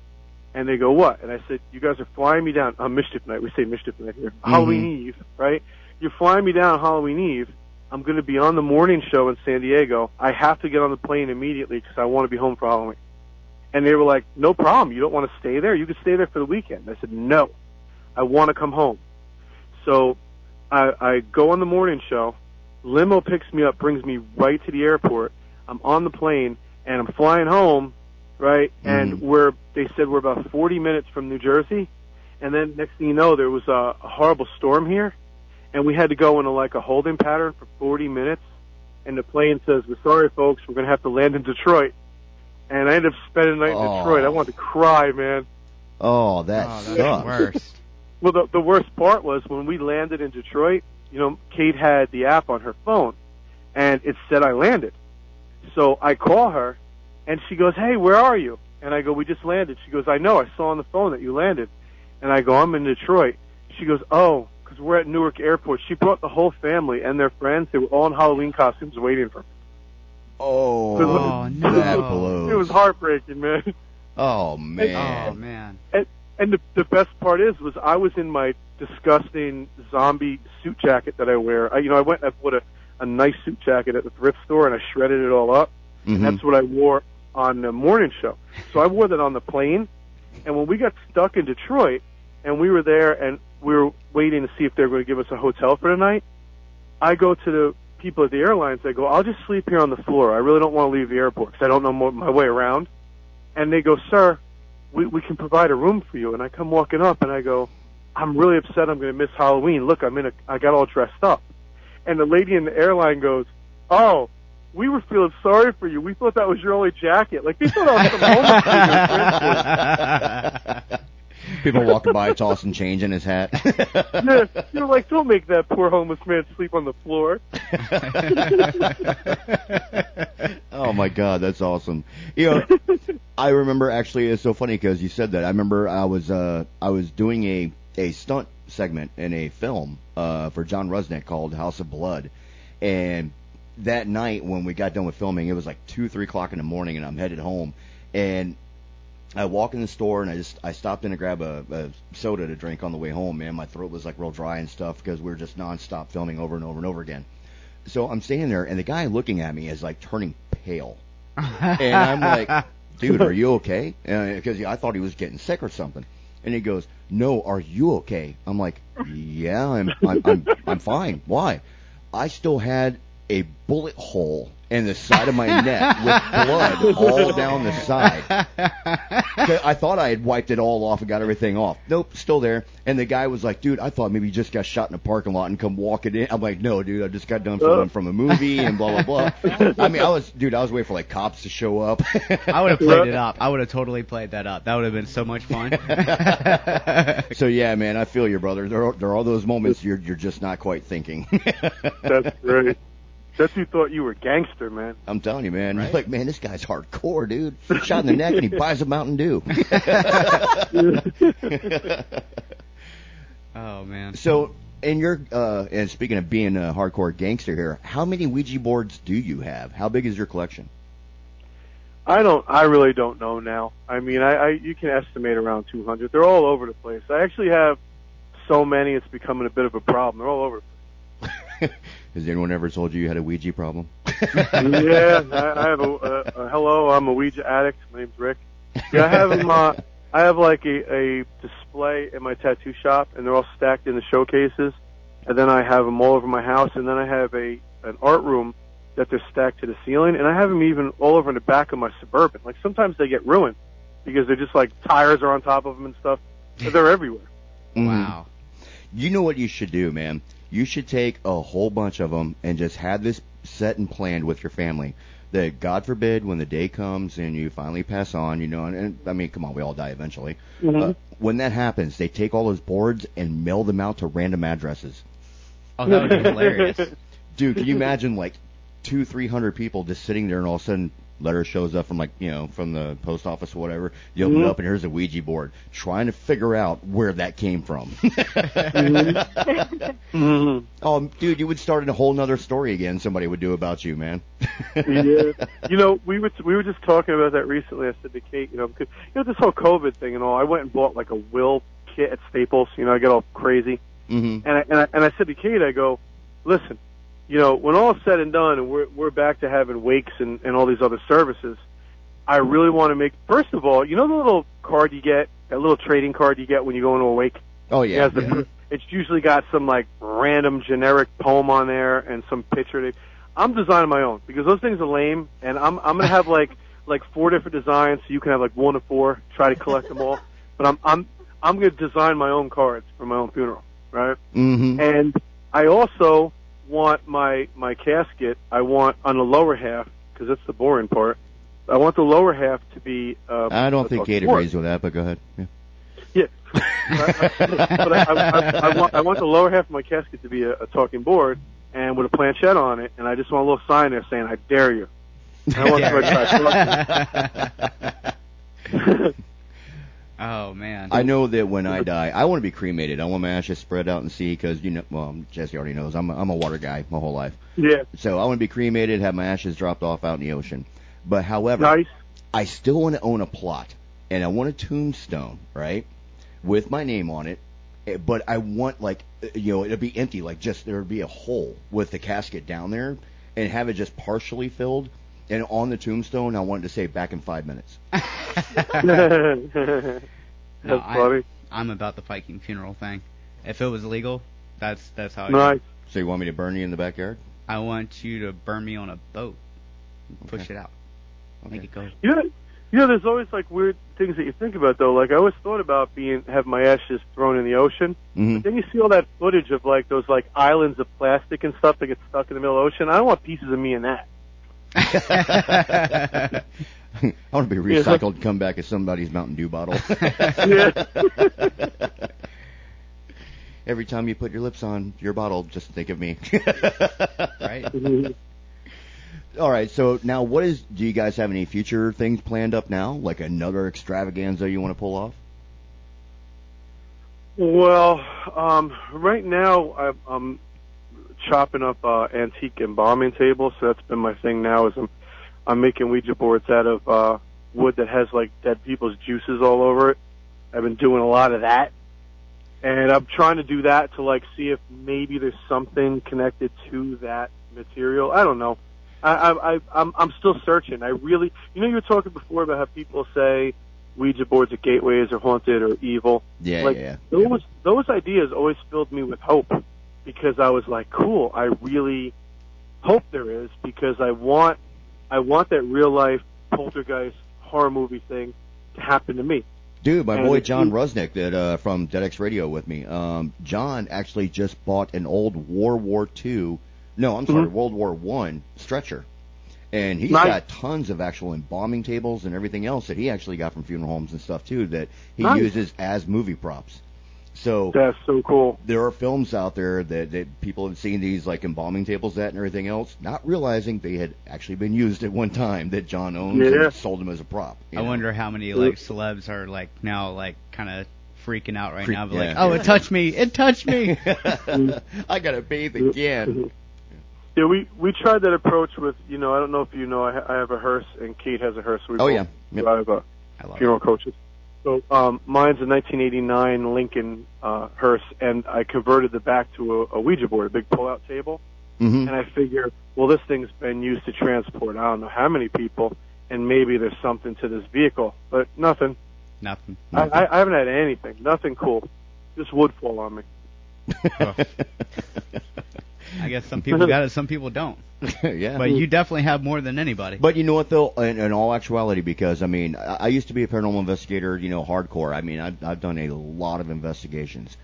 And they go, what? And I said, you guys are flying me down on Mischief Night. We say Mischief Night here. Halloween Eve, right? You're flying me down Halloween Eve. I'm going to be on the morning show in San Diego. I have to get on the plane immediately because I want to be home for Halloween. And they were like, no problem. You don't want to stay there? You can stay there for the weekend. I said, no. I want to come home. So I, I go on the morning show. Limo picks me up, brings me right to the airport. I'm on the plane and I'm flying home, right? And Mhm. we're they said we're about 40 minutes from New Jersey, and then next thing you know, there was a, a horrible storm here, and we had to go into like a holding pattern for 40 minutes. And the plane says, "We're sorry, folks, we're gonna have to land in Detroit." And I ended up spending the night in Oh. Detroit. I wanted to cry, man. Oh, that oh, that's sucks. worst. Well, the, the worst part was when we landed in Detroit. You know, Kate had the app on her phone, and it said I landed. So I call her, and she goes, "Hey, where are you?" And I go, "We just landed." She goes, "I know. I saw on the phone that you landed." And I go, "I'm in Detroit." She goes, "Oh, because we're at Newark Airport." She brought the whole family and their friends. They were all in Halloween costumes waiting for me. Oh, Oh, no. that blows. It was heartbreaking, man. Oh man. Oh man. And the, the best part is, was I was in my disgusting zombie suit jacket that I wear. I, you know, I went and I bought a, a nice suit jacket at the thrift store and I shredded it all up. Mhm. And that's what I wore on the morning show. So I wore that on the plane. And when we got stuck in Detroit and we were there and we were waiting to see if they were going to give us a hotel for the night, I go to the people at the airlines. I go, I'll just sleep here on the floor. I really don't want to leave the airport because I don't know my way around. And they go, sir, we, we can provide a room for you. And I come walking up and I go, I'm really upset. I'm going to miss Halloween. Look, I'm in a, I got all dressed up. And the lady in the airline goes, oh, we were feeling sorry for you. We thought that was your only jacket. Like they thought I was some homeless. People walking by tossing change in his hat. yeah, you're like, don't make that poor homeless man sleep on the floor. oh my god, that's awesome. You know, I remember actually it's so funny because you said that. I remember I was uh I was doing a a stunt segment in a film uh for John Rusnick called House of Blood, and that night when we got done with filming, it was like two three o'clock in the morning, and I'm headed home, and I walk in the store and I just I stopped in to grab a, a soda to drink on the way home. Man, my throat was like real dry and stuff because we were just nonstop filming over and over and over again. So I'm standing there and the guy looking at me is like turning pale, and I'm like, "Dude, are you okay?" Because uh, I thought he was getting sick or something. And he goes, "No, are you okay?" I'm like, "Yeah, I'm I'm I'm, I'm fine. Why?" I still had a bullet hole in the side of my neck with blood all down the side. I thought I had wiped it all off and got everything off. Nope, still there. And the guy was like, "Dude, I thought maybe you just got shot in a parking lot and come walking in." I'm like, "No, dude, I just got done filming uh. from a movie and blah blah blah." I mean, I was, dude, I was waiting for like cops to show up. I would have played it up. I would have totally played that up. That would have been so much fun. so yeah, man, I feel you, brother. There are, there are all those moments you're you're just not quite thinking. That's great. That dude thought you were gangster, man. I'm telling you, man. Right? Like, man, this guy's hardcore, dude. Shot in the neck and he buys a Mountain Dew. oh man. So, in your uh, and speaking of being a hardcore gangster here, how many Ouija boards do you have? How big is your collection? I don't. I really don't know now. I mean, I, I you can estimate around 200. They're all over the place. I actually have so many, it's becoming a bit of a problem. They're all over. Has anyone ever told you you had a Ouija problem? yeah, I, I have a, a, a hello. I'm a Ouija addict. My name's Rick. Yeah, I have them. Uh, I have like a, a display in my tattoo shop, and they're all stacked in the showcases. And then I have them all over my house, and then I have a an art room that they're stacked to the ceiling, and I have them even all over in the back of my suburban. Like sometimes they get ruined because they're just like tires are on top of them and stuff. But they're everywhere. Mm-hmm. Wow. You know what you should do, man? You should take a whole bunch of them and just have this set and planned with your family. That God forbid, when the day comes and you finally pass on, you know, and, and I mean, come on, we all die eventually. Mhm. Uh, when that happens, they take all those boards and mail them out to random addresses. Oh, that would be hilarious. Dude, can you imagine like two, three hundred people just sitting there and all of a sudden letter shows up from like, you know, from the post office or whatever. You open it Mhm. up and here's a Ouija board trying to figure out where that came from. Mhm. Oh, dude, you would start a whole nother story again. Somebody would do about you, man. yeah. You know, we were we were just talking about that recently. I said to Kate, you know, because you know this whole COVID thing and all. I went and bought like a will kit at Staples. You know, I get all crazy, hmm and I, and I and I said to Kate, I go, listen, you know, when all's said and done, and we're we're back to having wakes and and all these other services, I really want to make. First of all, you know the little card you get, that little trading card you get when you go into a wake. Oh yeah. has the- It's usually got some like random generic poem on there and some picture. I'm designing my own because those things are lame, and I'm I'm gonna have like like four different designs, so you can have like one of four. Try to collect them all, but I'm I'm I'm gonna design my own cards for my own funeral, right? hmm And I also want my my casket. I want on the lower half because that's the boring part. I want the lower half to be. Uh, I don't think talking Kate board. agrees with that, but go ahead. Yeah. Yeah. but I, I, I, I, want, I want the lower half of my casket to be a, a talking board and with a planchette on it, and I just want a little sign there saying, I dare you. And I want somebody to try to oh man. I know that when I die, I want to be cremated. I want my ashes spread out in the sea because you know, well, Jesse already knows I'm a, I'm a water guy my whole life. Yeah. So I want to be cremated, have my ashes dropped off out in the ocean. But however, Nice. I still want to own a plot, and I want a tombstone, right, with my name on it. eh, But I want like uh, you know it'll be empty, like just there would be a hole with the casket down there, and have it just partially filled. And on the tombstone, I wanted to say back in five minutes. That's No, I- funny. I'm about the Viking funeral thing. If it was legal, that's that's how I do Nice. it. So you want me to burn you in the backyard? I want you to burn me on a boat. Push it out. Okay. Make it go. You know, You know, there's always like weird things that you think about though. Like I always thought about being have my ashes thrown in the ocean. hmm Then you see all that footage of like those like islands of plastic and stuff that get stuck in the middle of the ocean. I don't want pieces of me in that. I want to be recycled and come back as somebody's Mountain Dew bottle. Every time you put your lips on your bottle, just think of me. right? All right, so now what is? Do you guys have any future things planned up now? Like another extravaganza you want to pull off? Well, um, right now I'm, I'm chopping up uh, antique embalming tables, so that's been my thing now. Is I'm I'm making Ouija boards out of uh, wood that has like dead people's juices all over it. I've been doing a lot of that, and I'm trying to do that to like see if maybe there's something connected to that material. I don't know. I, I, I I'm I'm still searching. I really, you know, you were talking before about how people say Ouija boards are gateways or haunted or evil Yeah, like yeah. those those ideas always filled me with hope because I was like, cool. I really hope there is because I want I want that real life poltergeist horror movie thing to happen to me. Dude, my And boy John you- Rusnick that uh, from DeadX Radio with me. Um, John actually just bought an old World War II, no, I'm sorry, Mhm. World War One stretcher, and he's Nice. got tons of actual embalming tables and everything else that he actually got from funeral homes and stuff too that he Nice. uses as movie props. So That's so cool. there are films out there that, that people have seen these like embalming tables at and everything else, not realizing they had actually been used at one time that John owns Yeah. and sold them as a prop. I know? wonder how many like celebs are like now like kind of freaking out right Freak- now. But like, oh, it touched me! It touched me! I gotta bathe again. Yeah, we we tried that approach with you know I don't know if you know I, ha- I have a hearse and Kate has a hearse. We Oh, yeah. Yep. drive a I love funeral coaches. So um, mine's a 1989 Lincoln uh, hearse, and I converted the back to a, a Ouija board, a big pull-out table. hmm And I figure, well, this thing's been used to transport I don't know how many people, and maybe there's something to this vehicle, but nothing. it. Nothing. I, I, I haven't had anything, nothing cool. Just wood fall on me. I guess some people got it, some people don't. yeah. But you definitely have more than anybody. But you know what though, in, in all actuality, because I mean, I, I used to be a paranormal investigator, you know, hardcore. I mean, I've, I've done a lot of investigations,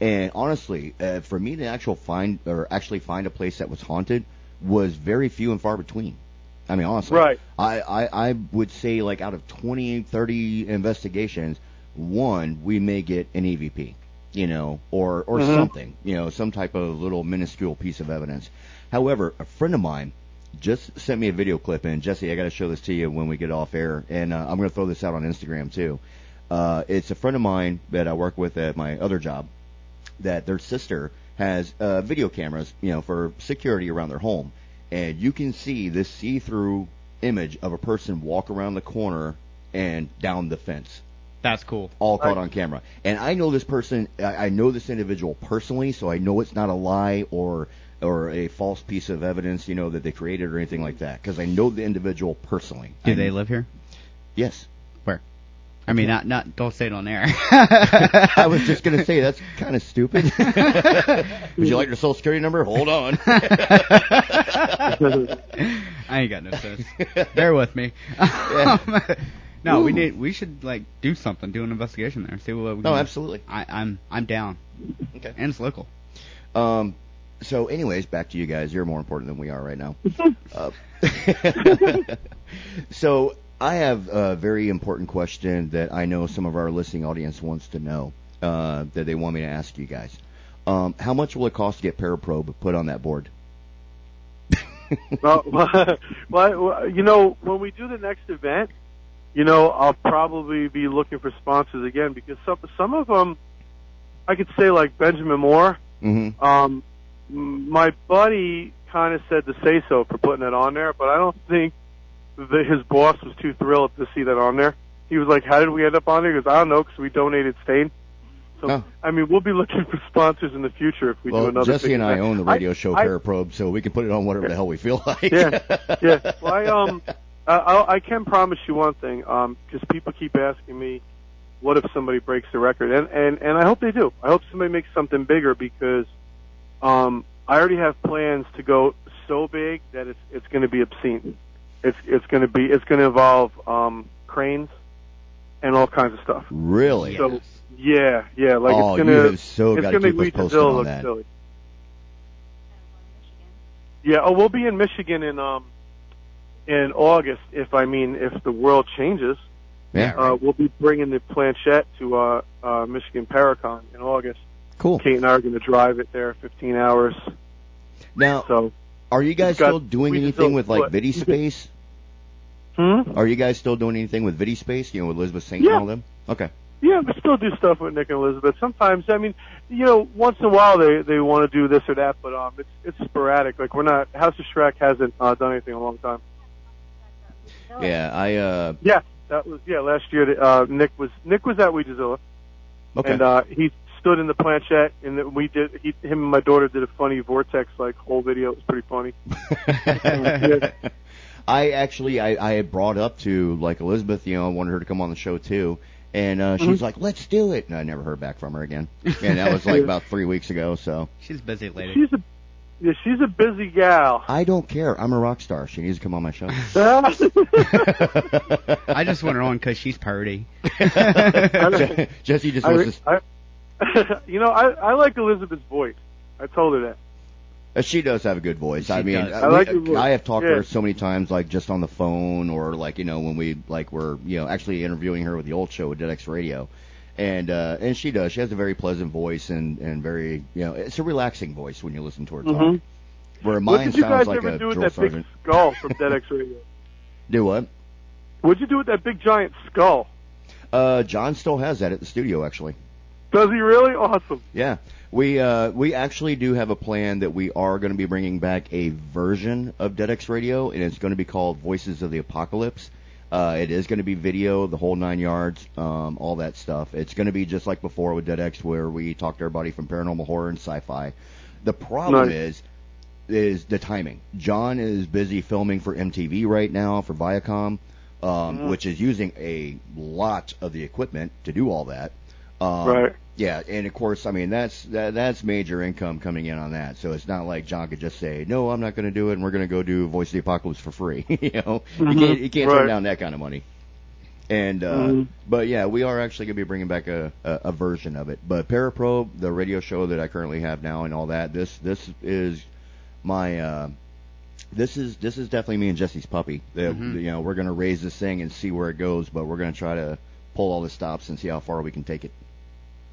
and honestly, uh, for me to actual find or actually find a place that was haunted was very few and far between. I mean, honestly, Right. I, I, I would say like out of 20, 30 investigations, one we may get an EVP, you know, or or Mhm. something, you know, some type of little minuscule piece of evidence. However, a friend of mine just sent me a video clip, and Jesse, I got to show this to you when we get off air, and uh, I'm going to throw this out on Instagram too. Uh, it's a friend of mine that I work with at my other job. That their sister has uh, video cameras, you know, for security around their home, and you can see this see-through image of a person walk around the corner and down the fence That's cool. all caught on camera. And I know this person, I I know this individual personally, so I know it's not a lie or or a false piece of evidence, you know, that they created or anything like that, because I know the individual personally. Do I- they live here? Yes. Where? I mean, not not. Don't say it on air. I was just gonna say that's kind of stupid. Would you like your social security number? Hold on. I ain't got no sense. Bear with me. Um, no, we need. We should like do something. Do an investigation there. See what we no, can. absolutely. I, I'm I'm down, Okay. and it's local. Um, so, anyways, back to you guys. You're more important than we are right now. uh, so, I have a very important question that I know some of our listening audience wants to know uh, that they want me to ask you guys. Um, how much will it cost to get Paraprobe put on that board? well, well, you know, when we do the next event, you know, I'll probably be looking for sponsors again because some some of them, I could say like Benjamin Moore. Mm-hmm. Um, my buddy kind of said to say so for putting it on there, but I don't think that his boss was too thrilled to see that on there. He was like, "How did we end up on there?" Because I don't know, because we donated Stain. So Oh. I mean, we'll be looking for sponsors in the future if we do another. Jesse big and I own the radio show I- Paraprobe, so we can put it on whatever the hell we feel like. yeah, yeah. Well, I um, I, I I can promise you one thing, um, because people keep asking me, what if somebody breaks the record, and and and I hope they do. I hope somebody makes something bigger because, um, I already have plans to go so big that it's it's going to be obscene. It's it's going to be it's going to involve um cranes and all kinds of stuff. Really? So yeah, yeah, like oh, it's gonna you have so got to keep make us posted on that. silly. Yeah, oh, we'll be in Michigan in um in August. If I mean, if the world changes, Yeah. uh, we'll be bringing the planchette to uh, uh, Michigan Paracon in August. Cool. Kate and I are going to drive it there 15 hours. Now, So, are you guys got- still doing anything don't with like put- VidiSpace? hmm? Are you guys still doing anything with VidiSpace? You know, with Elizabeth Saint Yeah. and all them? Okay. Yeah, we still do stuff with Nick and Elizabeth. Sometimes, I mean, you know, once in a while they they want to do this or that, but um, it's it's sporadic. Like we're not House of Schreck hasn't uh, done anything in a long time. Yeah, I uh Yeah, that was yeah last year. Uh, Nick was Nick was at Ouijazilla, okay. and uh, he stood in the planchette, and then we did. He, him and my daughter did a funny vortex like whole video. It was pretty funny. I actually I, I had brought up to like Elizabeth, you know, I wanted her to come on the show too. And uh she's Mm-hmm. like, Let's do it and I never heard back from her again. And that was like about three weeks ago, so She's busy lady. She's a yeah, she's a busy gal. I don't care. I'm a rock star. She needs to come on my show. I just want her on because she's purdy. Jesse just I, wants to I, you know, I I like Elizabeth's voice. I told her that. Uh, She does have a good voice. She I mean, uh, I like we- I have talked to her so many times, like just on the phone, or like you know when we like were you know actually interviewing her with the old show with Dead X Radio, and uh, and she does. She has a very pleasant voice and and very you know it's a relaxing voice when you listen to her talk. Mhm. Where What mine did you sounds guys like ever a do with drill that big skull from Dead X Radio? Do what? What'd you do with that big giant skull? Uh, John still has that at the studio actually. Does he really? Awesome. Yeah, we uh, we actually do have a plan that we are going to be bringing back a version of Dead X Radio, and it's going to be called Voices of the Apocalypse. Uh, it is going to be video, the whole nine yards, um, all that stuff. It's going to be just like before with Dead X, where we talk to everybody from paranormal horror and sci-fi. The problem Nice. is is the timing. John is busy filming for MTV right now for Viacom, um, which is using a lot of the equipment to do all that. Um, Right. Yeah, and of course, I mean that's that, that's major income coming in on that. So it's not like John could just say, "No, I'm not going to do it, and we're going to go do Voice of the Apocalypse for free." you know, you Mhm. can't you can't Right. turn down that kind of money. And uh, Mhm. but yeah, we are actually going to be bringing back a, a, a version of it. But Paraprobe, the radio show that I currently have now, and all that, this this is my uh, this is this is definitely me and Jesse's puppy. That Mhm. you know we're going to raise this thing and see where it goes, but we're going to try to pull all the stops and see how far we can take it.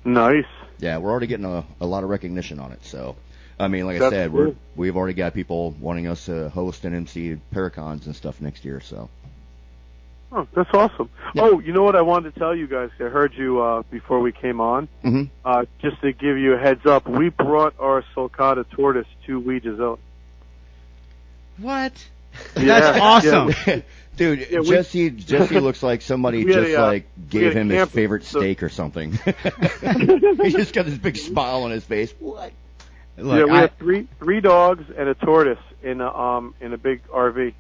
Nice. Yeah, we're already getting a, a lot of recognition on it. So, I mean, like I That's said, we're cool. we've already got people wanting us to host and MC Paracons and stuff next year. So, Oh, that's awesome. Yeah. Oh, you know what I wanted to tell you guys? I heard you uh, before we came on. hmm Uh, just to give you a heads up, we brought our sulcata tortoise to Ouijazilla. What? Yeah, That's awesome. dude, Yeah, we- Jesse Jesse looks like somebody We just a, uh, like gave had a him his favorite so- steak or something. He's just got this big smile on his face. What? Look, yeah, we I have three three dogs and a tortoise in a um in a big RV.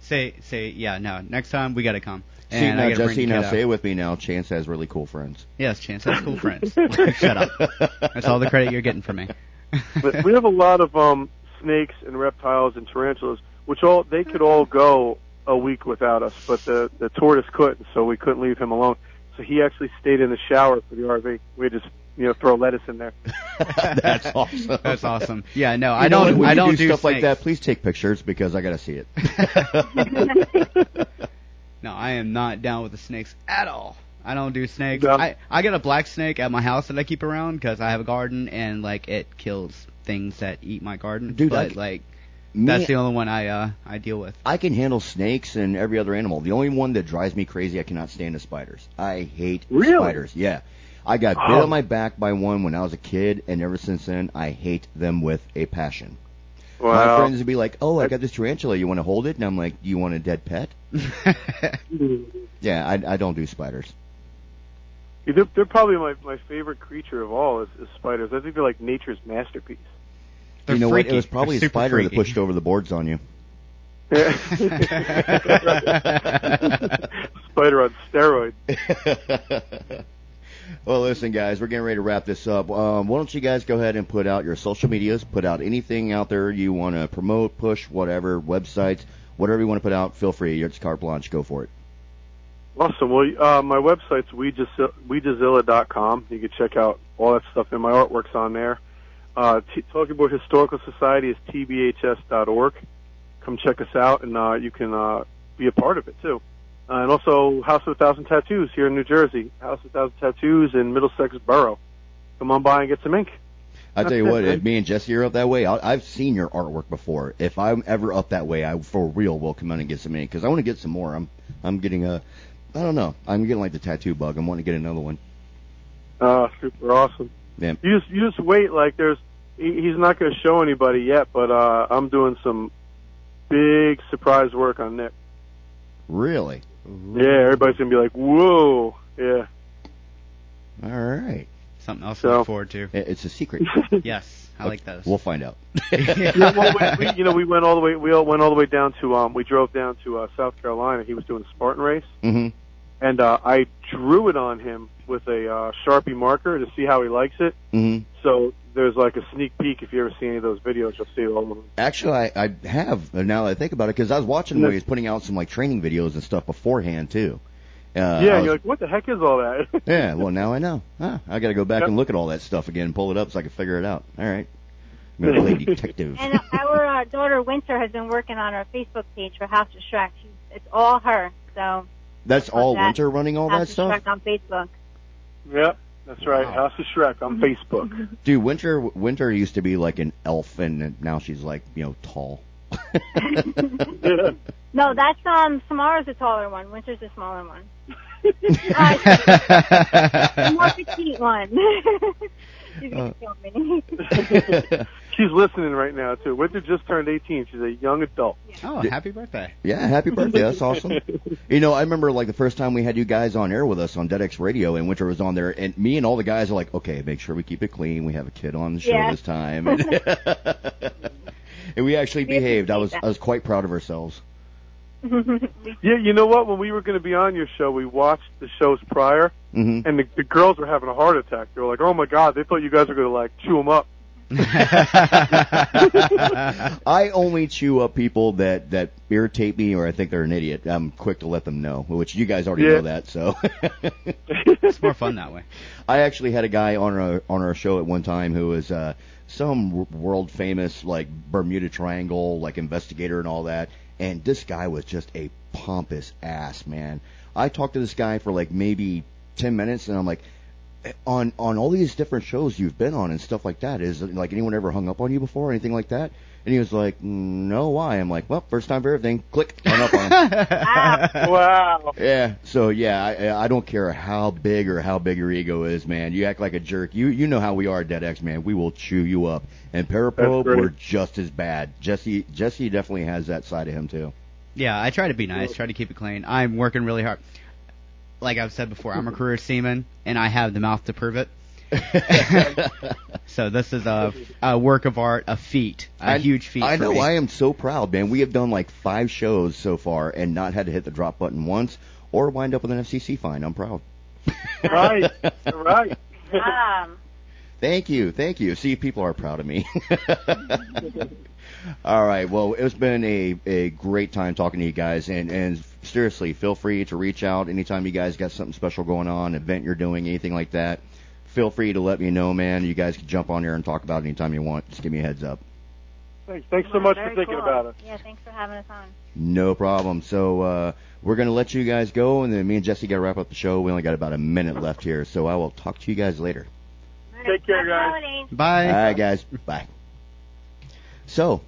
say say yeah. No, next time we gotta come. See now, I gotta bring Jesse, now say it with me now. Chance has really cool friends. Yes, Chance has cool friends. Shut up. That's all the credit you're getting from me. But we have a lot of um snakes and reptiles and tarantulas, which all they could all go a week without us, but the the tortoise couldn't, so we couldn't leave him alone. So he actually stayed in the shower for the RV. We just you know throw lettuce in there. That's awesome. That's awesome. Yeah, no, You I know, don't. when I you don't do stuff like that. Please take pictures because I got to see it. No, I am not down with the snakes at all. I don't do snakes. No. I I got a black snake at my house that I keep around because I have a garden and like it kills things that eat my garden. Dude, but I- like Me- that's the only one I uh I deal with. I can handle snakes and every other animal. The only one that drives me crazy, I cannot stand is spiders. I hate Really? spiders. Yeah. I got bit Oh. on my back by one when I was a kid, and ever since then, I hate them with a passion. My friends would be like, "Oh, I got this tarantula. You want to hold it?" And I'm like, "Do you want a dead pet?" Yeah, I, I don't do spiders. They're, they're probably my my favorite creature of all is, is spiders. I think they're like nature's masterpiece. They're you know freaky. what? It was probably They're a super spider that pushed over the boards on you. Spider on steroids. well, listen, guys, we're getting ready to wrap this up. Um, why don't you guys go ahead and put out your social medias, put out anything out there you want to promote, push, whatever, websites, whatever you want to put out. Feel free. It's carte blanche. Go for it. Awesome. Well, uh, my website's ouijazilla.com. You can check out all that stuff, and my artwork's on there. Uh, T- Talking Board Historical Society is tbhs.org. Come check us out, and uh, you can uh, be a part of it too. Uh, and also House of a Thousand Tattoos here in New Jersey. House of a Thousand Tattoos in Middlesex Borough. Come on by and get some ink. I tell you what, if me and Jesse are up that way, I, I've seen your artwork before. If I'm ever up that way, I for real will come in and get some ink because I want to get some more. I'm I'm getting a, I don't know, I'm getting like the tattoo bug. I'm wanting to get another one. Uh, super awesome. Yeah. You just you just wait. Like there's he, he's not going to show anybody yet, but uh, I'm doing some big surprise work on Nick. Really? Yeah, everybody's gonna be like, "Whoa!" Yeah. All right. Something else to look forward to. It's a secret. Yes, I like those. We'll find out. yeah, well, we, we, you know, we went all the way. We all went all the way down to. Um, we drove down to uh, South Carolina. He was doing a Spartan race, hmm and uh, I drew it on him with a uh, Sharpie marker to see how he likes it. hmm So there's like a sneak peek. If you ever see any of those videos, you'll see all of them. Actually, I, I have uh, now that I think about it because I was watching Yeah. when he was putting out some like training videos and stuff beforehand too. Uh, yeah, was- you're like, "What the heck is all that?" yeah. Well, now I know. Huh, I got to go back Yep. and look at all that stuff again and pull it up so I can figure it out. All right. I'm gonna play detective. And our uh, daughter Winter has been working on our Facebook page for House of Schreck. She's, it's all her. So That's all that- winter running all House that of stuff. Schreck on Facebook. Yeah, that's right. Wow. House of Schreck on Facebook. Dude, winter winter used to be like an elf, and now she's like you know tall. yeah. No, that's um Samara's the taller one. Winter's the smaller one. Uh, The more petite one. She's gonna Uh. kill me. She's listening right now too. Winter just turned 18. She's a young adult. oh, happy birthday. Yeah, happy birthday. That's awesome. You know, I remember like the first time we had you guys on air with us on DeadX Radio and Winter was on there and me and all the guys are like, okay, make sure we keep it clean. We have a kid on the show Yeah. this time. And, and we actually We behaved. I was appreciate I was quite proud of ourselves. Yeah, you know what? When we were going to be on your show, we watched the shows prior, hmm and the, the girls were having a heart attack. They were like, "Oh my god!" They thought you guys were going to like chew them up. I only chew up people that that irritate me or I think they're an idiot. I'm quick to let them know, which you guys already Yeah. know that. So it's more fun that way. I actually had a guy on our on our show at one time who was uh, some world famous like Bermuda Triangle like investigator and all that, and this guy was just a pompous ass man. I talked to this guy for like maybe ten minutes, and I'm like, on on all these different shows you've been on and stuff like that, is like anyone ever hung up on you before or anything like that? And he was like, "Mm, no, why? I'm like, well, first time for everything. Click, hung up on him. wow. Yeah. So yeah, I I don't care how big or how big your ego is, man. You act like a jerk. You you know how we are Dead X, man. We will chew you up. And Paraprobe, That's great. we're just as bad. Jesse Jesse definitely has that side of him too. Yeah, I try to be nice, try to keep it clean. I'm working really hard. Like I've said before, I'm a career seaman, and I have the mouth to prove it. So this is a, a work of art, a feat, a I- huge feat. I for know. me. I am so proud, man. We have done like five shows so far and not had to hit the drop button once or wind up with an FCC fine. I'm proud. Right. right. Um, Thank you, thank you. See, people are proud of me. All right, well, it's been a, a great time talking to you guys, and, and seriously, feel free to reach out anytime you guys got something special going on, event you're doing, anything like that. Feel free to let me know, man. You guys can jump on here and talk about it anytime you want. Just give me a heads up. Thanks. Thanks so much for thinking cool. about us. Yeah, thanks for having us on. No problem. So uh, we're gonna let you guys go, and then me and Jesse got to wrap up the show. We only got about a minute left here, so I will talk to you guys later. Take care, guys. holidays. Bye. All right, guys. Bye. So,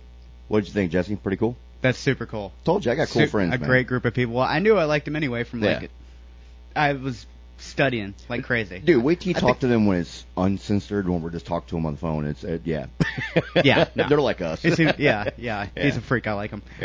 what did you think, Jesse? Pretty cool. That's super cool. Told you I got cool Su- friends. A man. great group of people. Well, I knew I liked them anyway from like Yeah. I was studying like crazy. Dude, wait till you I talk think- to them when it's uncensored. When we're just talking to them on the phone, it's uh, yeah, Yeah, no. they're like us. It seemed- yeah, yeah, He's a freak. I like him.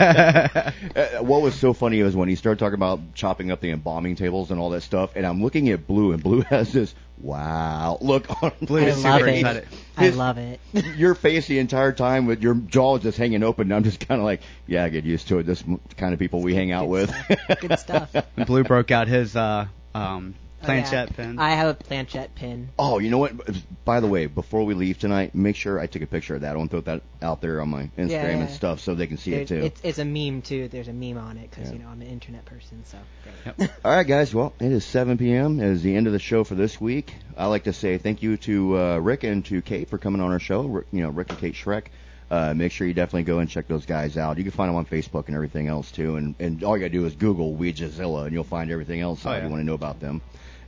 Uh, what was so funny was when he started talking about chopping up the embalming tables and all that stuff, and I'm looking at Blue, and Blue has this wow look on Blue I is love super it. excited. I His- love it. your face the entire time with your jaw just hanging open. And I'm just kind of like, yeah, I get used to it. This kind of people we hang out with. Good stuff. And Blue broke out his uh, um, Planchette yeah. pin. I have a planchette pin. Oh, you know what? By the way, before we leave tonight, make sure I take a picture of that. I want to throw that out there on my Instagram Yeah, and stuff so they can see it too. It's, it's a meme too. There's a meme on it because Yeah. you know I'm an internet person. So great. All right, guys. Well, it is 7 p.m. It is the end of the show for this week. I'd like to say thank you to uh, Rick and to Kate for coming on our show. Rick, you know, Rick and Kate Schreck. Uh, make sure you definitely go and check those guys out. You can find them on Facebook and everything else too. And and all you gotta do is Google Ouijazilla and you'll find everything else Oh, yeah. you want to know about them.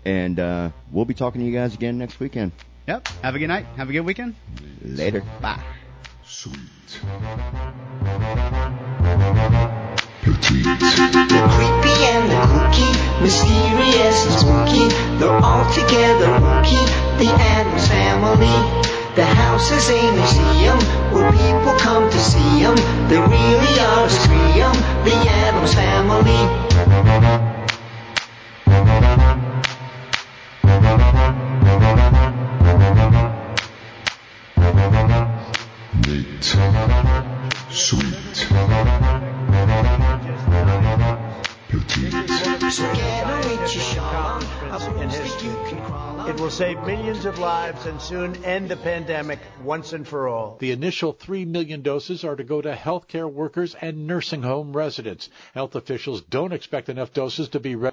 And uh, we'll be talking to you guys again next weekend. Yep. Have a good night. Have a good weekend. Later. Bye. Sweet. They're creepy and they're kooky, mysterious and spooky. They're all together wookie, the Addams family. The house is a museum where people come to see 'em. They really are a scream, the Addams family. Crawl on. It will save millions of lives and soon end the pandemic once and for all. The initial 3 million doses are to go to healthcare workers and nursing home residents. Health officials don't expect enough doses to be ready.